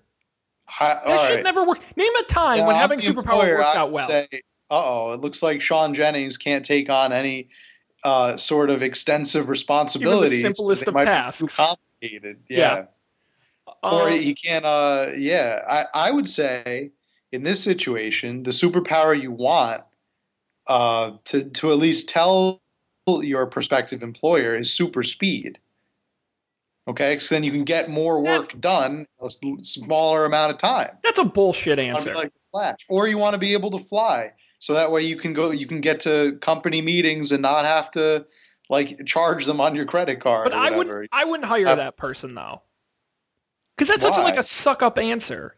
I, That should right. never work. Name a time Now, when I'm having superpower employer, worked out well. Say, uh oh, it looks like Sean Jennings can't take on any uh, sort of extensive responsibilities. simplest of tasks. Too complicated. Yeah. Yeah. or Um, he can't. Uh, yeah, I, I would say in this situation, the superpower you want uh, to to at least tell your prospective employer is super speed. Okay, so then you can get more work done in a smaller amount of time. that's a bullshit answer. like Flash, or you want to be able to fly, so that way you can go, you can get to company meetings and not have to like charge them on your credit card. but I wouldn't. I wouldn't hire Uh, that person though, because that's such a, like a suck up answer.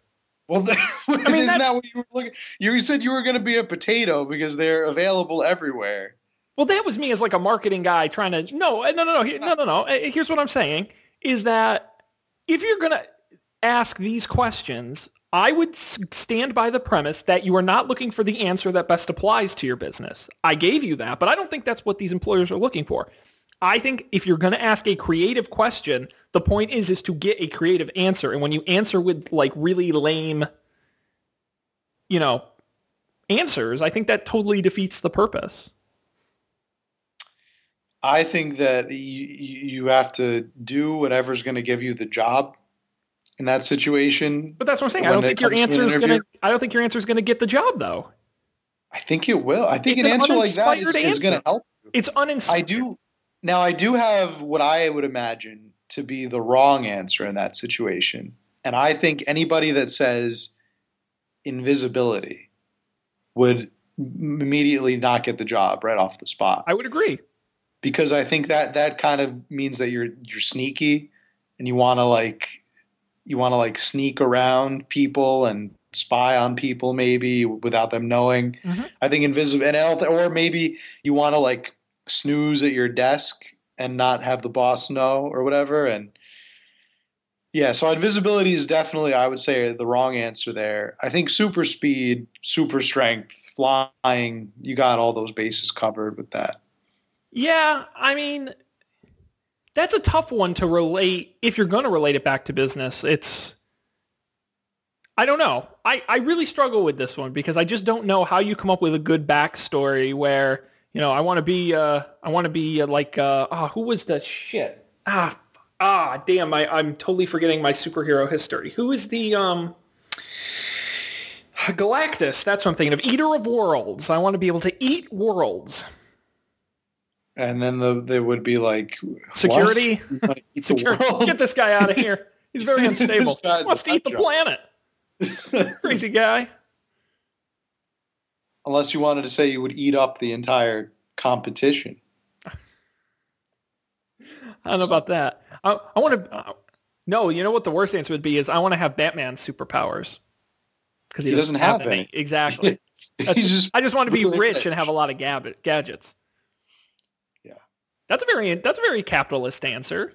Well, [LAUGHS] I mean, isn't that's- that what you were looking? You said you were going to be a potato because they're available everywhere. Well, that was me as like a marketing guy trying to no, no, no, no, no, no, no. Uh, Here's what I'm saying: is that if you're gonna ask these questions, I would stand by the premise that you are not looking for the answer that best applies to your business. I gave you that, but I don't think that's what these employers are looking for. I think if you're going to ask a creative question, the point is is to get a creative answer, and when you answer with like really lame, you know, answers, I think that totally defeats the purpose. I think that you you have to do whatever's going to give you the job in that situation. But that's what I'm saying. I don't think your answer is going to. I don't think your answer is going to get the job, though. I think it will. I think It's an an answer like that is, is going to help. It's uninspired. I do now. I do have what I would imagine to be the wrong answer in that situation, and I think anybody that says invisibility would immediately not get the job right off the spot. I would agree. because I think that that kind of means that you're you're sneaky and you want to like you want to like sneak around people and spy on people maybe without them knowing. Mhm. I think invisible and I don't thi- or maybe you want to like snooze at your desk and not have the boss know or whatever and Yeah, so invisibility is definitely, I would say, the wrong answer there. I think super speed, super strength, flying, you got all those bases covered with that. Yeah, I mean, that's a tough one to relate. If you're going to relate it back to business, it's, I don't know. I, I really struggle with this one because I just don't know how you come up with a good backstory where, you know, I want to be, uh, I want to be uh, like, uh, oh, who was the shit? Ah, ah, damn, I, I'm totally forgetting my superhero history. Who is the um Galactus? That's what I'm thinking of. Eater of worlds. I want to be able to eat worlds. And then the there would be like security. [LAUGHS] security. Get this guy out of here. He's very [LAUGHS] unstable. He wants to eat the job. planet. [LAUGHS] Crazy guy. Unless you wanted to say you would eat up the entire competition. I don't know about that. I, I want to. Uh, no, you know what the worst answer would be is I want to have Batman superpowers because he, he, doesn't, have, have any. Exactly. just I just want to be rich, rich and have a lot of gab- gadgets. Yeah, that's a very that's a very capitalist answer.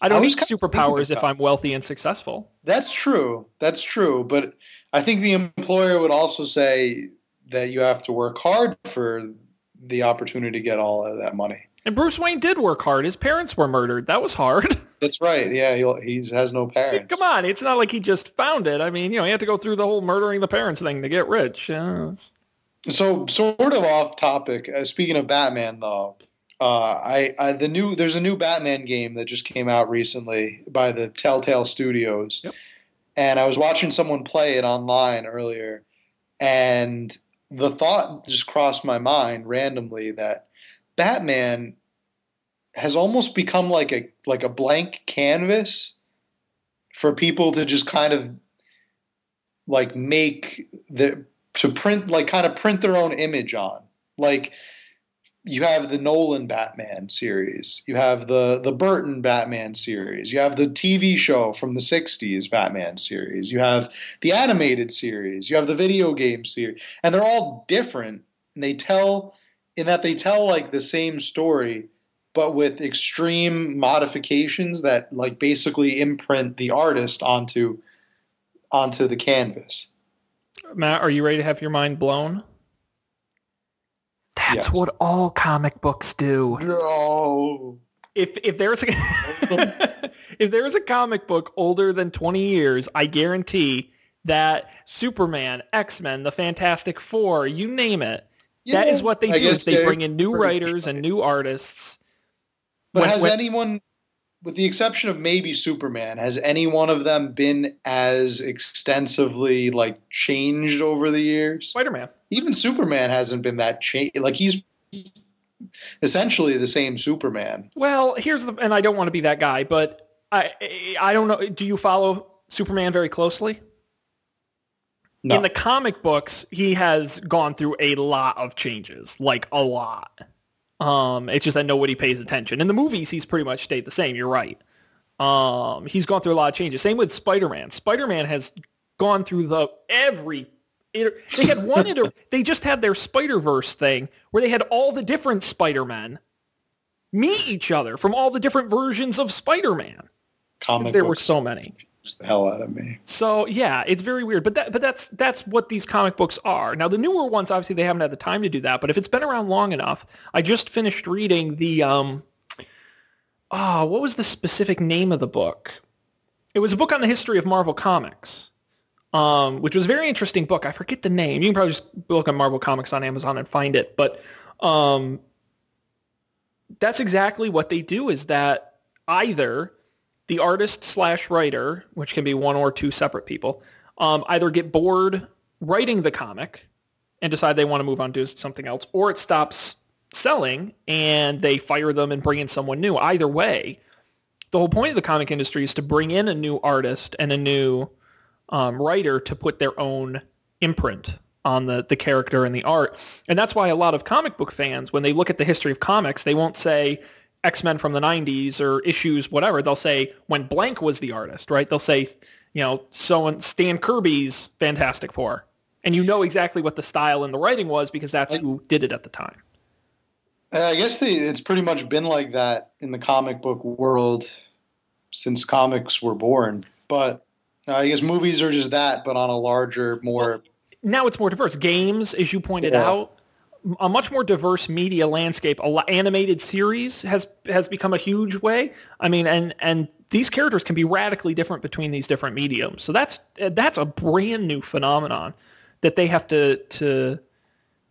I don't I need superpowers if I'm wealthy and successful. That's true. That's true. But I think the employer would also say that you have to work hard for the opportunity to get all of that money. And Bruce Wayne did work hard. His parents were murdered. That was hard. [LAUGHS] That's right. Yeah, he, has no parents. Come on, it's not like he just found it. I mean, you know, he had to go through the whole murdering the parents thing to get rich. so, sort of off topic. Uh, speaking of Batman, though, uh, I, I, the new there's a new Batman game that just came out recently by the Telltale Studios, yep. and I was watching someone play it online earlier, and the thought just crossed my mind randomly that Batman has almost become like a like a blank canvas for people to just kind of like make the to print like kind of print their own image on. Like you have the Nolan Batman series, you have the the Burton Batman series, you have the TV show from the 60s Batman series, you have the animated series, you have the video game series, and they're all different and they tell in that they tell like the same story but with extreme modifications that like basically imprint the artist onto onto the canvas. Matt, are you ready to have your mind blown? That's yes. what all comic books do. No. If if there's a [LAUGHS] if there is a comic book older than 20 years, I guarantee that Superman, X-Men, the Fantastic Four, you name it, yeah, that is what they I do. Is they bring in new writers and new artists. But when, has when, anyone, with the exception of maybe Superman, has any one of them been as extensively like changed over the years? Spider-Man. Even Superman hasn't been that changed. Like he's essentially the same Superman. Well, here's the, and I don't want to be that guy, but I, I don't know. Do you follow Superman very closely? No. In the comic books, he has gone through a lot of changes, like a lot. Um, it's just that nobody pays attention. In the movies, he's pretty much stayed the same. You're right. Um, he's gone through a lot of changes. Same with Spider-Man. Spider-Man has gone through the every. They had one. [LAUGHS] inter, they just had their Spider-Verse thing where they had all the different Spider-Men meet each other from all the different versions of Spider-Man. Comic there were so many the hell out of me. So yeah, it's very weird. But that but that's that's what these comic books are. Now the newer ones, obviously, they haven't had the time to do that. But if it's been around long enough, I just finished reading the um, oh, what was the specific name of the book? It was a book on the history of Marvel Comics. Um, which was a very interesting book. I forget the name. You can probably just look on Marvel Comics on Amazon and find it. But um, that's exactly what they do. Is that either the artist slash writer, which can be one or two separate people, um, either get bored writing the comic and decide they want to move on to something else, or it stops selling and they fire them and bring in someone new. Either way, the whole point of the comic industry is to bring in a new artist and a new um, writer to put their own imprint on the, the character and the art. And that's why a lot of comic book fans, when they look at the history of comics, they won't say, X-Men from the 90s or issues, whatever, they'll say when blank was the artist, right? They'll say, you know, so and Stan Kirby's Fantastic Four. And you know exactly what the style and the writing was because that's who did it at the time. I guess they, it's pretty much been like that in the comic book world since comics were born. But uh, I guess movies are just that, but on a larger, more. now it's more diverse. Games, as you pointed Yeah. out, a much more diverse media landscape. Animated series has has become a huge way. I mean, and and these characters can be radically different between these different mediums. So that's that's a brand new phenomenon that they have to to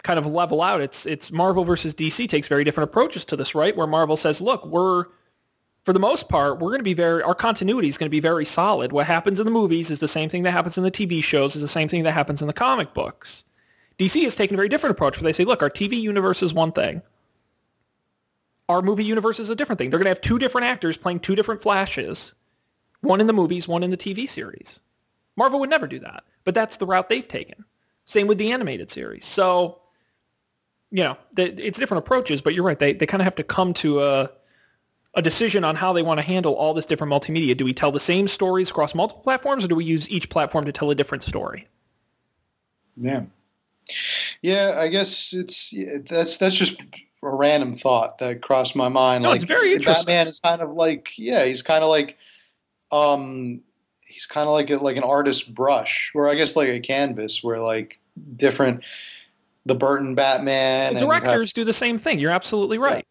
kind of level out. It's it's Marvel versus DC takes very different approaches to this, right? Where Marvel says, look, we're for the most part, we're going to be very, our continuity is going to be very solid. What happens in the movies is the same thing that happens in the TV shows, is the same thing that happens in the comic books. DC has taken a very different approach where they say, look, our TV universe is one thing. Our movie universe is a different thing. They're going to have two different actors playing two different flashes, one in the movies, one in the TV series. Marvel would never do that, but that's the route they've taken. Same with the animated series. So, you know, it's different approaches, but you're right. They, they kind of have to come to a, a decision on how they want to handle all this different multimedia. Do we tell the same stories across multiple platforms, or do we use each platform to tell a different story? Yeah. Yeah, I guess it's that's that's just a random thought that crossed my mind. No, like it's very interesting. Batman is kind of like yeah, he's kind of like um he's kind of like a, like an artist's brush, or I guess like a canvas where like different the Burton Batman The and have directors do the same thing. You're absolutely right.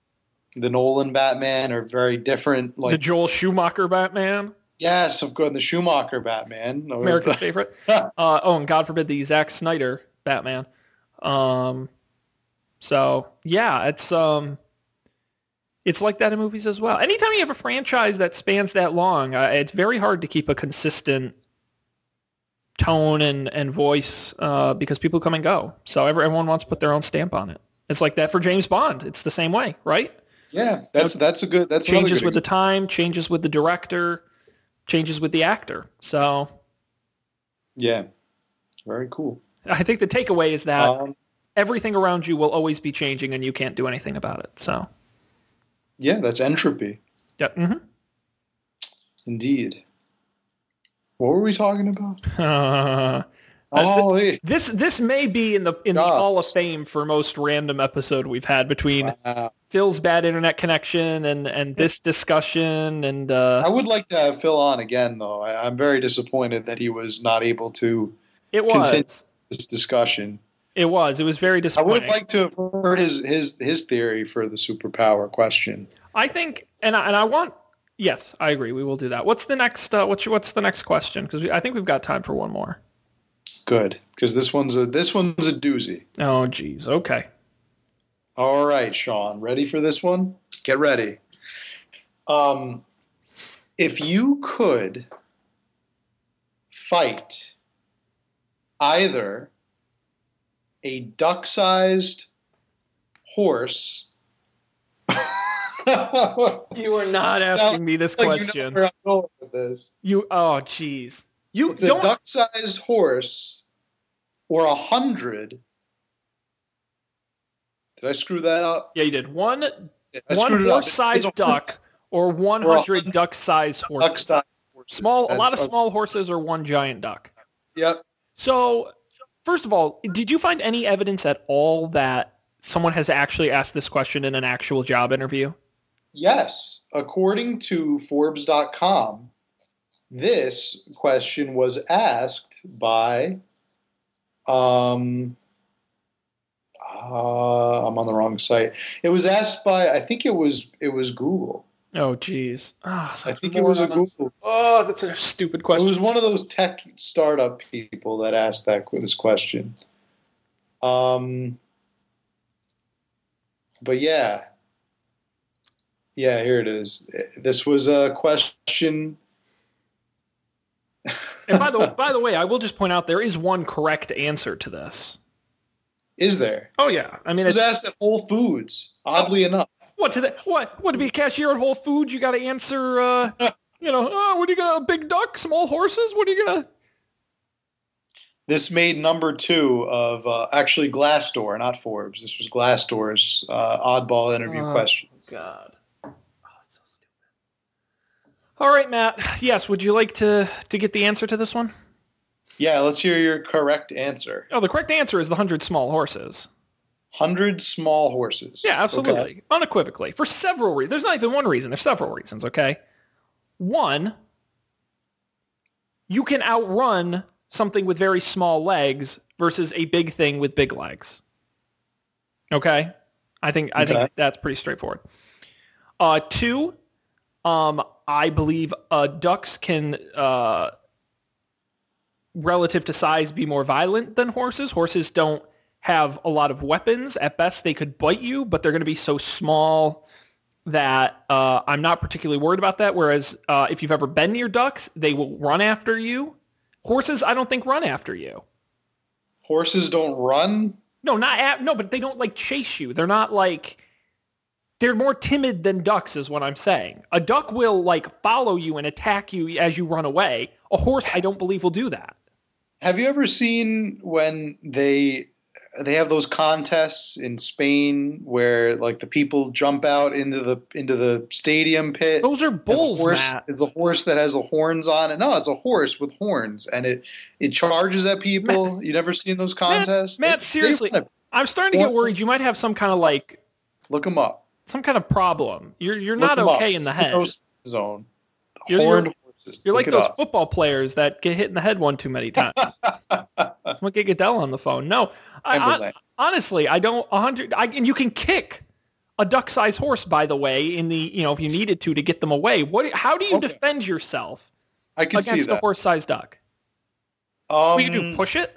the Nolan Batman are very different. Like the Joel Schumacher Batman, yes, of course, the Schumacher Batman, America's favorite. [LAUGHS] Uh, oh, and God forbid the Zack Snyder Batman. Um, so yeah, it's um, it's like that in movies as well. Anytime you have a franchise that spans that long, uh, it's very hard to keep a consistent tone and and voice uh, because people come and go. So every, everyone wants to put their own stamp on it. It's like that for James Bond. It's the same way, right? yeah, that's that's a good that's changes good with the time, changes with the director, changes with the actor. So yeah, very cool. [LAUGHS] I think the takeaway is that Um, everything around you will always be changing and you can't do anything about it. So, yeah, that's entropy. yeah. mhm. Indeed. What were we talking about? [LAUGHS] Uh, Oh, hey. this this may be in the in the Hall of Fame for most random episode we've had between Wow. Phil's bad internet connection and and this discussion and I uh, would like to have Phil on again, though. I, I'm very disappointed that he was not able to it continue. This discussion. it was it was very I would like to have heard his his his theory for the superpower question. I think and I, and I want yes I agree we will do that. What's the next uh, what's what's the next question because I think we've got time for one more. Good, because this one's a this one's a doozy. Oh geez okay. All right, Sean, ready for this one? Get ready. Um, if you could fight either a duck-sized horse. [LAUGHS] You are not asking me this Like, you know question. going with this. You oh jeez. You It's a don't duck-sized horse or a hundred. Did I screw that up? Yeah, you did. One one screwed it up. horse-sized duck or [LAUGHS] 100 duck-sized horses. Duck-sized horse. Small a lot of small horses or one giant duck. Yep. So, first of all, did you find any evidence at all that someone has actually asked this question in an actual job interview? Yes. According to Forbes.com, this question was asked by um uh, I'm on the wrong site. It was asked by I think it was it was Google. Oh jeez. Oh, I think it was a. Google. Oh, that's a stupid question. It was one of those tech startup people that asked that this question. Um, but yeah, yeah, here it is. This was a question. and by the [LAUGHS] by the way, I will just point out there is one correct answer to this. Is there? Oh yeah. I mean, This was it's, asked at Whole Foods. Oddly enough, what to the, what what to be a cashier at Whole Foods? You got to answer. Uh, [LAUGHS] you know, oh, what are you gonna big duck, small horses? What are you gonna? this made number two of uh, actually Glassdoor, not Forbes. This was Glassdoor's uh, oddball interview Uh, question. God. Oh, that's so stupid. All right, Matt. Yes, would you like to to get the answer to this one? Yeah, let's hear your correct answer. Oh, the correct answer is the hundred small horses. Hundred small horses. Yeah, Okay. absolutely, unequivocally, for several reasons. There's not even one reason. There's several reasons. Okay. One, you can outrun something with very small legs versus a big thing with big legs. Okay? I think I Okay. think that's pretty straightforward. Uh, two, um, I believe uh, ducks can, uh, relative to size, be more violent than horses. Horses don't have a lot of weapons. At best, they could bite you, but they're going to be so small that uh, I'm not particularly worried about that. Whereas uh, if you've ever been near ducks, they will run after you. Horses, I don't think run after you. Horses don't run. No, not at, no, but they don't like chase you. They're not like they're more timid than ducks is what I'm saying. A duck will like follow you and attack you as you run away. A horse I don't believe will do that. Have you ever seen when they they have those contests in Spain where like the people jump out into the into the stadium pit? Those are bulls, horse, Matt. It's a horse that has the horns on it. No, it's a horse with horns, and it it charges at people. you never seen those contests? Matt, They- seriously. they- I'm starting to get worried. You might have some kind of like look them up. some kind of problem. You're you're Look not 'em up. okay in the head. Zone. You're- Horned you're- You're like those up. football players that get hit in the head one too many times. [LAUGHS] Someone get Goodell on the phone. No, I, I, honestly, I don't. Hundred, and you can kick a duck-sized horse, by the way, in the you know if you needed to to get them away. What? How do you Okay. defend yourself I can see against a horse-sized duck? Um, What you do? Push it?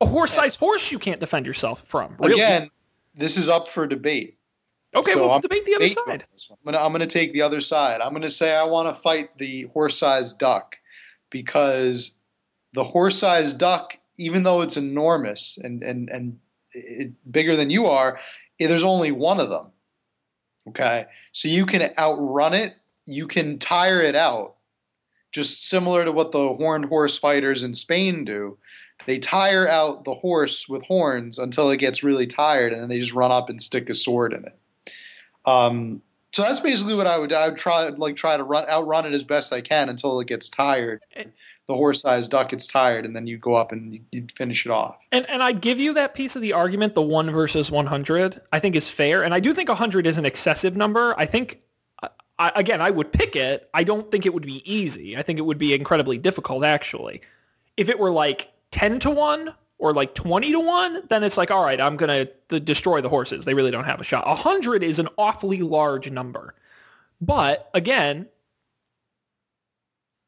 A horse-sized horse you can't defend yourself from. Really? Again, this is up for debate. Okay, so well, I'm debate the other side. I'm gonna I'm gonna take the other side. I'm gonna say I want to fight the horse-sized duck because the horse-sized duck, even though it's enormous and and and it, bigger than you are, eh, there's only one of them. Okay, so you can outrun it. You can tire it out, just similar to what the horned horse fighters in Spain do. They tire out the horse with horns until it gets really tired, and then they just run up and stick a sword in it. Um, so that's basically what I would. I would try like try to run outrun it as best I can until it gets tired. The horse-sized duck gets tired, and then you go up and you, you finish it off. And and I'd give you that piece of the argument, the one versus one hundred, I think is fair, and I do think hundred is an excessive number. I think, I, again, I would pick it. I don't think it would be easy. I think it would be incredibly difficult, actually. If it were like ten to one or like twenty to one, then it's like, all right, I'm gonna th- destroy the horses. They really don't have a shot. hundred is an awfully large number, but again,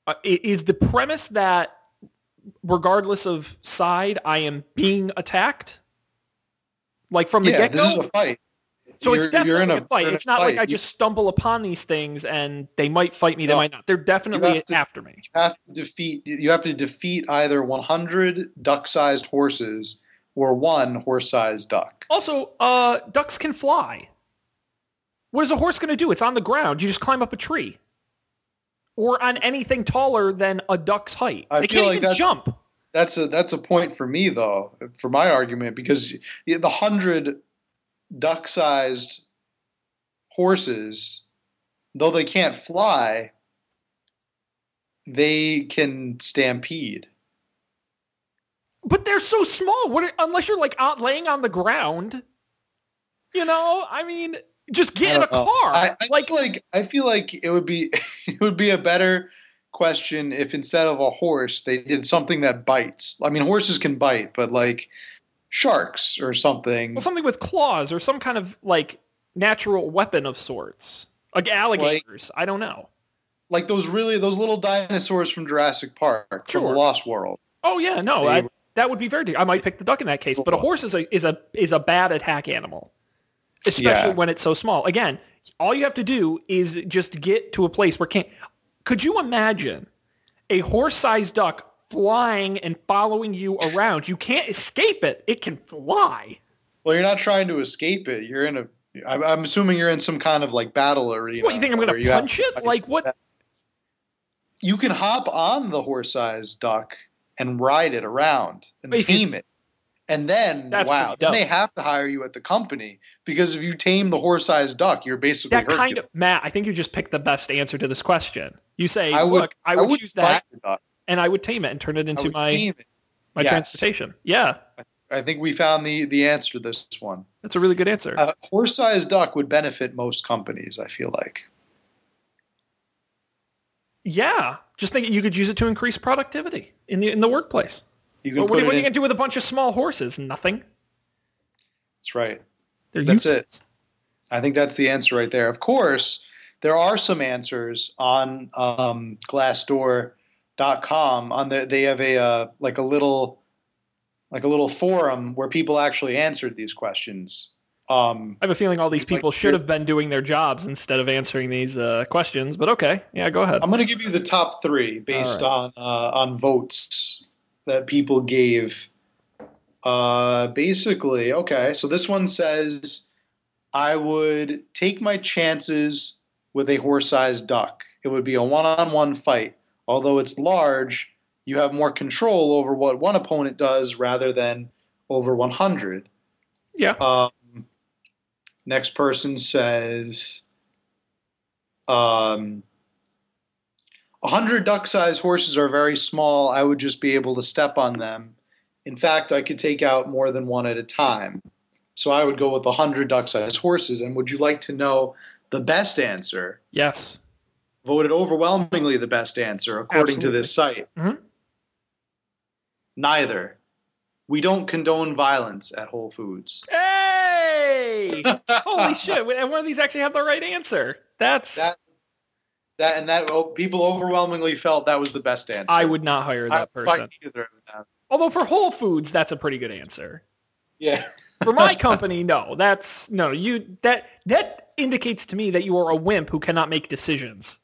uh, is the premise that regardless of side, I am being attacked? Like from the yeah, this is get-go? a fight. So You're- it's definitely in a, fight. It's a not like. I just stumble upon these things and they might fight me, they might not. They're definitely to- after me. You have to defeat. You have to defeat either 100 duck-sized horses or one horse-sized duck. Also, uh, ducks can fly. What is a horse going to do? It's on the ground. You just climb up a tree. Or on anything taller than a duck's height. I they can't like even jump. That's a that's a point for me though, for my argument, because the hundred duck-sized horses, though they can't fly, they can stampede. But they're so small. What? Are, unless you're like out laying on the ground. You know, I mean, just get in a know. car. I, I like, feel like I feel like it would be [LAUGHS] it would be a better question if instead of a horse they did something that bites. I mean, horses can bite, but like sharks or something. well, something with claws or some kind of like natural weapon of sorts. Like alligators. I don't know. like those really those little dinosaurs from Jurassic Park from the Lost World. Oh yeah, no, I, that would be very. I might pick the duck in that case, but a horse is a is a is a bad attack animal, especially Yeah. when it's so small. Again, all you have to do is just get to a place where can't. Could you imagine a horse-sized duck flying and following you around? You can't escape it. It can fly. Well, you're not trying to escape it. You're in a. I'm, assuming you're in some kind of like battle arena. What you think I'm going to punch it? Like what? You can hop on the horse-sized duck and ride it around and If you- tame it. And then, That's wow, then they have to hire you at the company because if you tame the horse-sized duck, you're basically That kind of Matt. I think you just picked the best answer to this question. You say, I would- "Look, I would, choose fight that, the duck. And I would tame it and turn it into my my Yes. transportation." Yeah, I think we found the the answer to this one. that's a really good answer. A horse-sized duck would benefit most companies. I feel like. Yeah, just think you could use it to increase productivity in the in the workplace. You can But what, are- what are you gonna do with a bunch of small horses? Nothing. That's right. They're That's useless. I think that's the answer right there. Of course, there are some answers on um, Glassdoor.com. On the, they have a uh, like a little like a little forum where people actually answered these questions. Um, I have a feeling all these Like, people should have been doing their jobs instead of answering these uh, questions. But okay, yeah, go ahead. I'm going to give you the top three based on uh, on votes that people gave. Uh, basically, okay. So this one says, I would take my chances with a horse-sized duck. It would be a one-on-one fight. Although it's large, you have more control over what one opponent does rather than over 100. Yeah. Um, next person says, um, 100 duck sized horses are very small. I would just be able to step on them. In fact, I could take out more than one at a time. So I would go with 100 duck sized horses. And would you like to know the best answer? Yes. Voted overwhelmingly the best answer, according to this site. Mhm. Neither. We don't condone violence at Whole Foods. Hey! [LAUGHS] Holy shit! And one of these actually had the right answer. That's. That that and that oh, people overwhelmingly felt that was the best answer. I would not hire that would person. fight either of them. Although for Whole Foods, that's a pretty good answer. Yeah. For my [LAUGHS] company, no. That's no. You that that indicates to me that you are a wimp who cannot make decisions.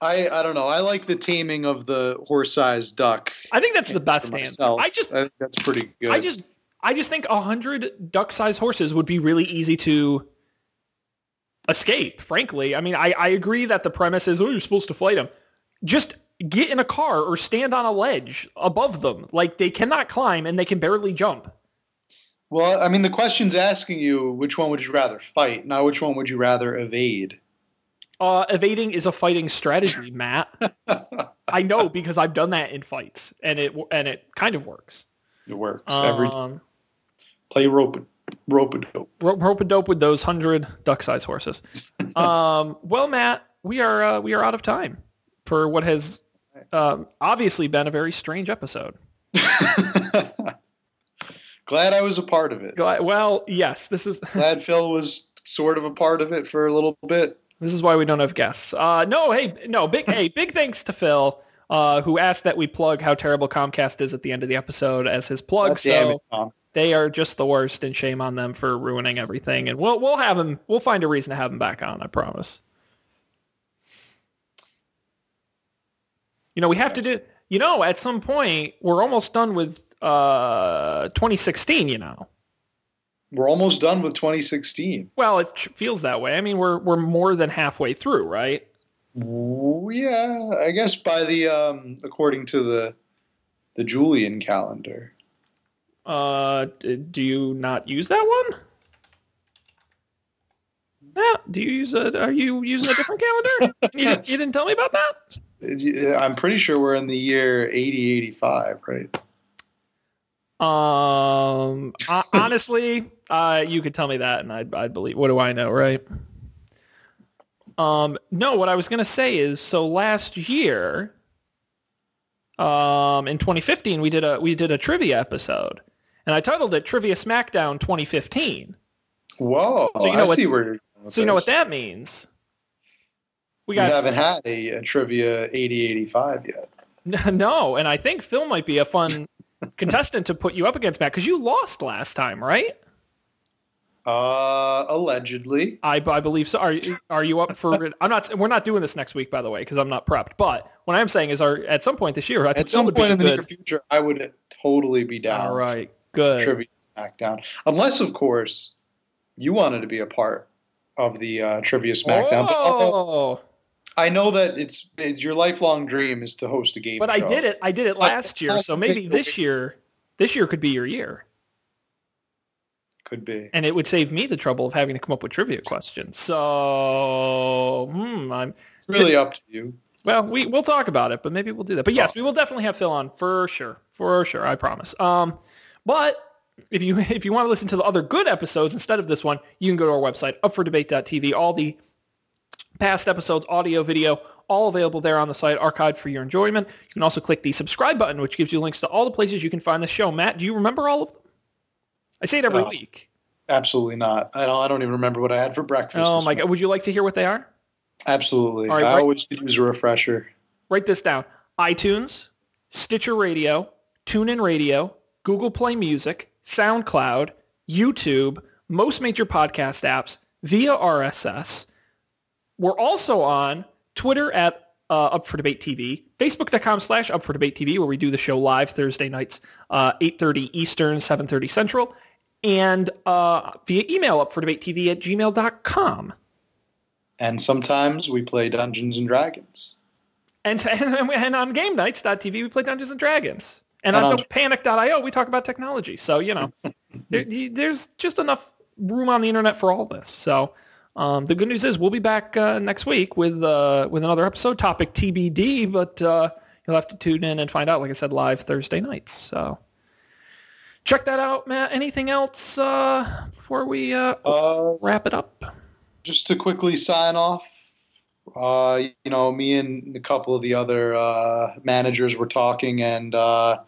I I don't know. I like the taming of the horse-sized duck. I think that's the best answer. I just I think that's pretty good. I just I just think a hundred duck-sized horses would be really easy to escape. Frankly, I mean, I, I agree that the premise is oh you're supposed to fight them. Just get in a car or stand on a ledge above them. Like they cannot climb and they can barely jump. well, I mean, the question's asking you which one would you rather fight, not which one would you rather evade. Uh, evading is a fighting strategy, [LAUGHS] Matt. I know because I've done that in fights, and it and it kind of works. It works every Um, play rope rope a dope. rope, rope a dope with those hundred duck-sized horses. [LAUGHS] um, well, Matt, we are uh, we are out of time for what has um, obviously been a very strange episode. [LAUGHS] Glad I was a part of it. Gla- Well, yes, this is Glad Phil was sort of a part of it for a little bit. This is why we don't have guests. Uh, no, hey, no, big hey, big thanks to Phil. Uh, who asked that we plug how terrible Comcast is at the end of the episode as his plug? God so it, they are just the worst, and shame on them for ruining everything. And we'll we'll have him. We'll find a reason to have him back on. I promise. You know, we have to do. You know, at some point, we're almost done with uh 2016. You know, We're almost done with 2016. well, it feels that way. I mean, we're we're more than halfway through, right? Yeah, I guess by the um, according to the the Julian calendar. Uh, do you not use that one? Matt, do you use a? Are you using a different calendar? [LAUGHS] you, didn't, you didn't tell me about that. Uh, I'm pretty sure we're in the year 8085, right? Um, ho- [COUGHS] honestly, uh, you could tell me that, and I'd, I'd believe. What do I know, right? Um, no, what I was gonna say is, so last year, um, in 2015, we did a we did a trivia episode, and I titled it "Trivia SmackDown 2015." Whoa, So you know I what- see where you're So you know what that means? We We haven't had a, a trivia 8085 yet. [LAUGHS] no, and I think Phil might be a fun contestant to put you up against, Matt, because you lost last time, right? Uh, allegedly. I, I believe so. Are you- are you up for? I'm not. We're not doing this next week, by the way, because I'm not prepped. But what I'm saying is, are at some point this year, I At some point in the near future, I would totally be down. All right, good. Trivia SmackDown, unless of course you wanted to be a part of the uh, Trivia SmackDown. Oh, I know that it's, it's your lifelong dream is to host a game. but I did it. I did it last year, so maybe this year, this year could be your year, Could be. and it would save me the trouble of having to come up with trivia questions. So, hmm, I'm It's really up to you. Well, we we'll talk about it, but maybe we'll do that. But yes, we will definitely have Phil on for sure, for sure. I promise. Um, but if you [LAUGHS] if you want to listen to the other good episodes instead of this one, you can go to our website upfordebate.tv. All the Past episodes, audio, video, all available there on the site, archived for your enjoyment. You can also click the subscribe button, which gives you links to all the places you can find the show. Matt, do you remember all of them? I say it every No. week. Absolutely not. I don't. I don't even remember what I had for breakfast. Oh my morning. god! Would you like to hear what they are? Absolutely. All right, I right- always use a refresher. Write this down: iTunes, Stitcher Radio, TuneIn Radio, Google Play Music, SoundCloud, YouTube, most major podcast apps via RSS. We're also on Twitter at uh, Up for Debate TV, Facebook.com slash Up for Debate TV, where we do the show live Thursday nights, uh, 8.30 Eastern, 7.30 Central, and uh, via email Up for Debate TV at gmail.com. And sometimes we play Dungeons and Dragons. And, [LAUGHS] and, and on game nights.tv, we play Dungeons and Dragons. And, And on on- the panic.io, we talk about technology. So, you know, [LAUGHS] there, there's just enough room on the internet for all this. So um, the good news is we'll be back uh, next week with uh, with another episode, topic TBD, but uh, you'll have to tune in and find out, like I said, live Thursday nights. So check that out, Matt. Anything else uh, before we uh, Uh, wrap it up? just to quickly sign off, uh, you know, me and a couple of the other uh, managers were talking, and uh,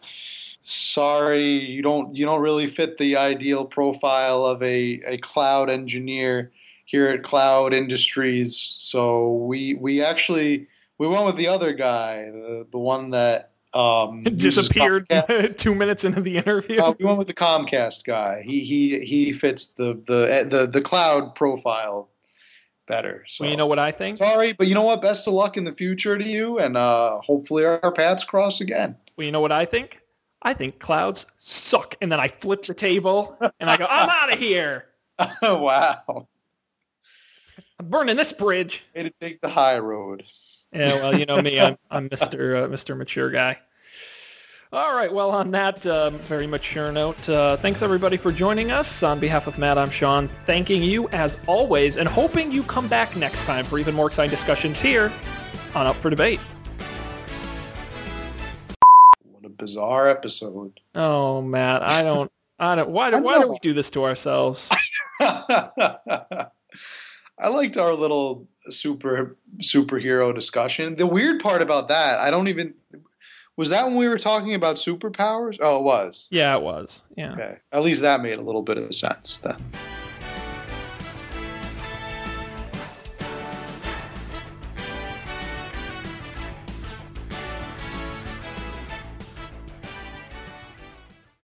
sorry, you don't you don't really fit the ideal profile of a, a cloud engineer here at Cloud Industries. So we we actually we went with the other guy, the, the one that um, [LAUGHS] Disappeared [LAUGHS] two minutes into the interview. Uh, we went with the Comcast guy. He he he fits the the the the cloud profile better. So well, you know what I think? sorry, but you know what? Best of luck in the future to you, and uh, hopefully our paths cross again. Well, you know what I think? I think clouds suck. And then I flip the table and I go, I'm out of here. [LAUGHS] wow, I'm burning this bridge. way to take the high road. Yeah, well, you know me. I'm, [LAUGHS] I'm Mr. Uh, Mr. Mature Guy. All right. Well, on that um, very mature note, uh, thanks everybody for joining us. On behalf of Matt, I'm Sean, thanking you as always, and hoping you come back next time for even more exciting discussions here on Up for Debate. What a bizarre episode. Oh, Matt, I don't, I don't. Why do, [LAUGHS] I why do we do this to ourselves? [LAUGHS] I liked our little super superhero discussion. The weird part about that, I don't even was that when we were talking about superpowers? Oh, it was. Yeah, it was. Yeah. Okay, at least that made a little bit of sense then.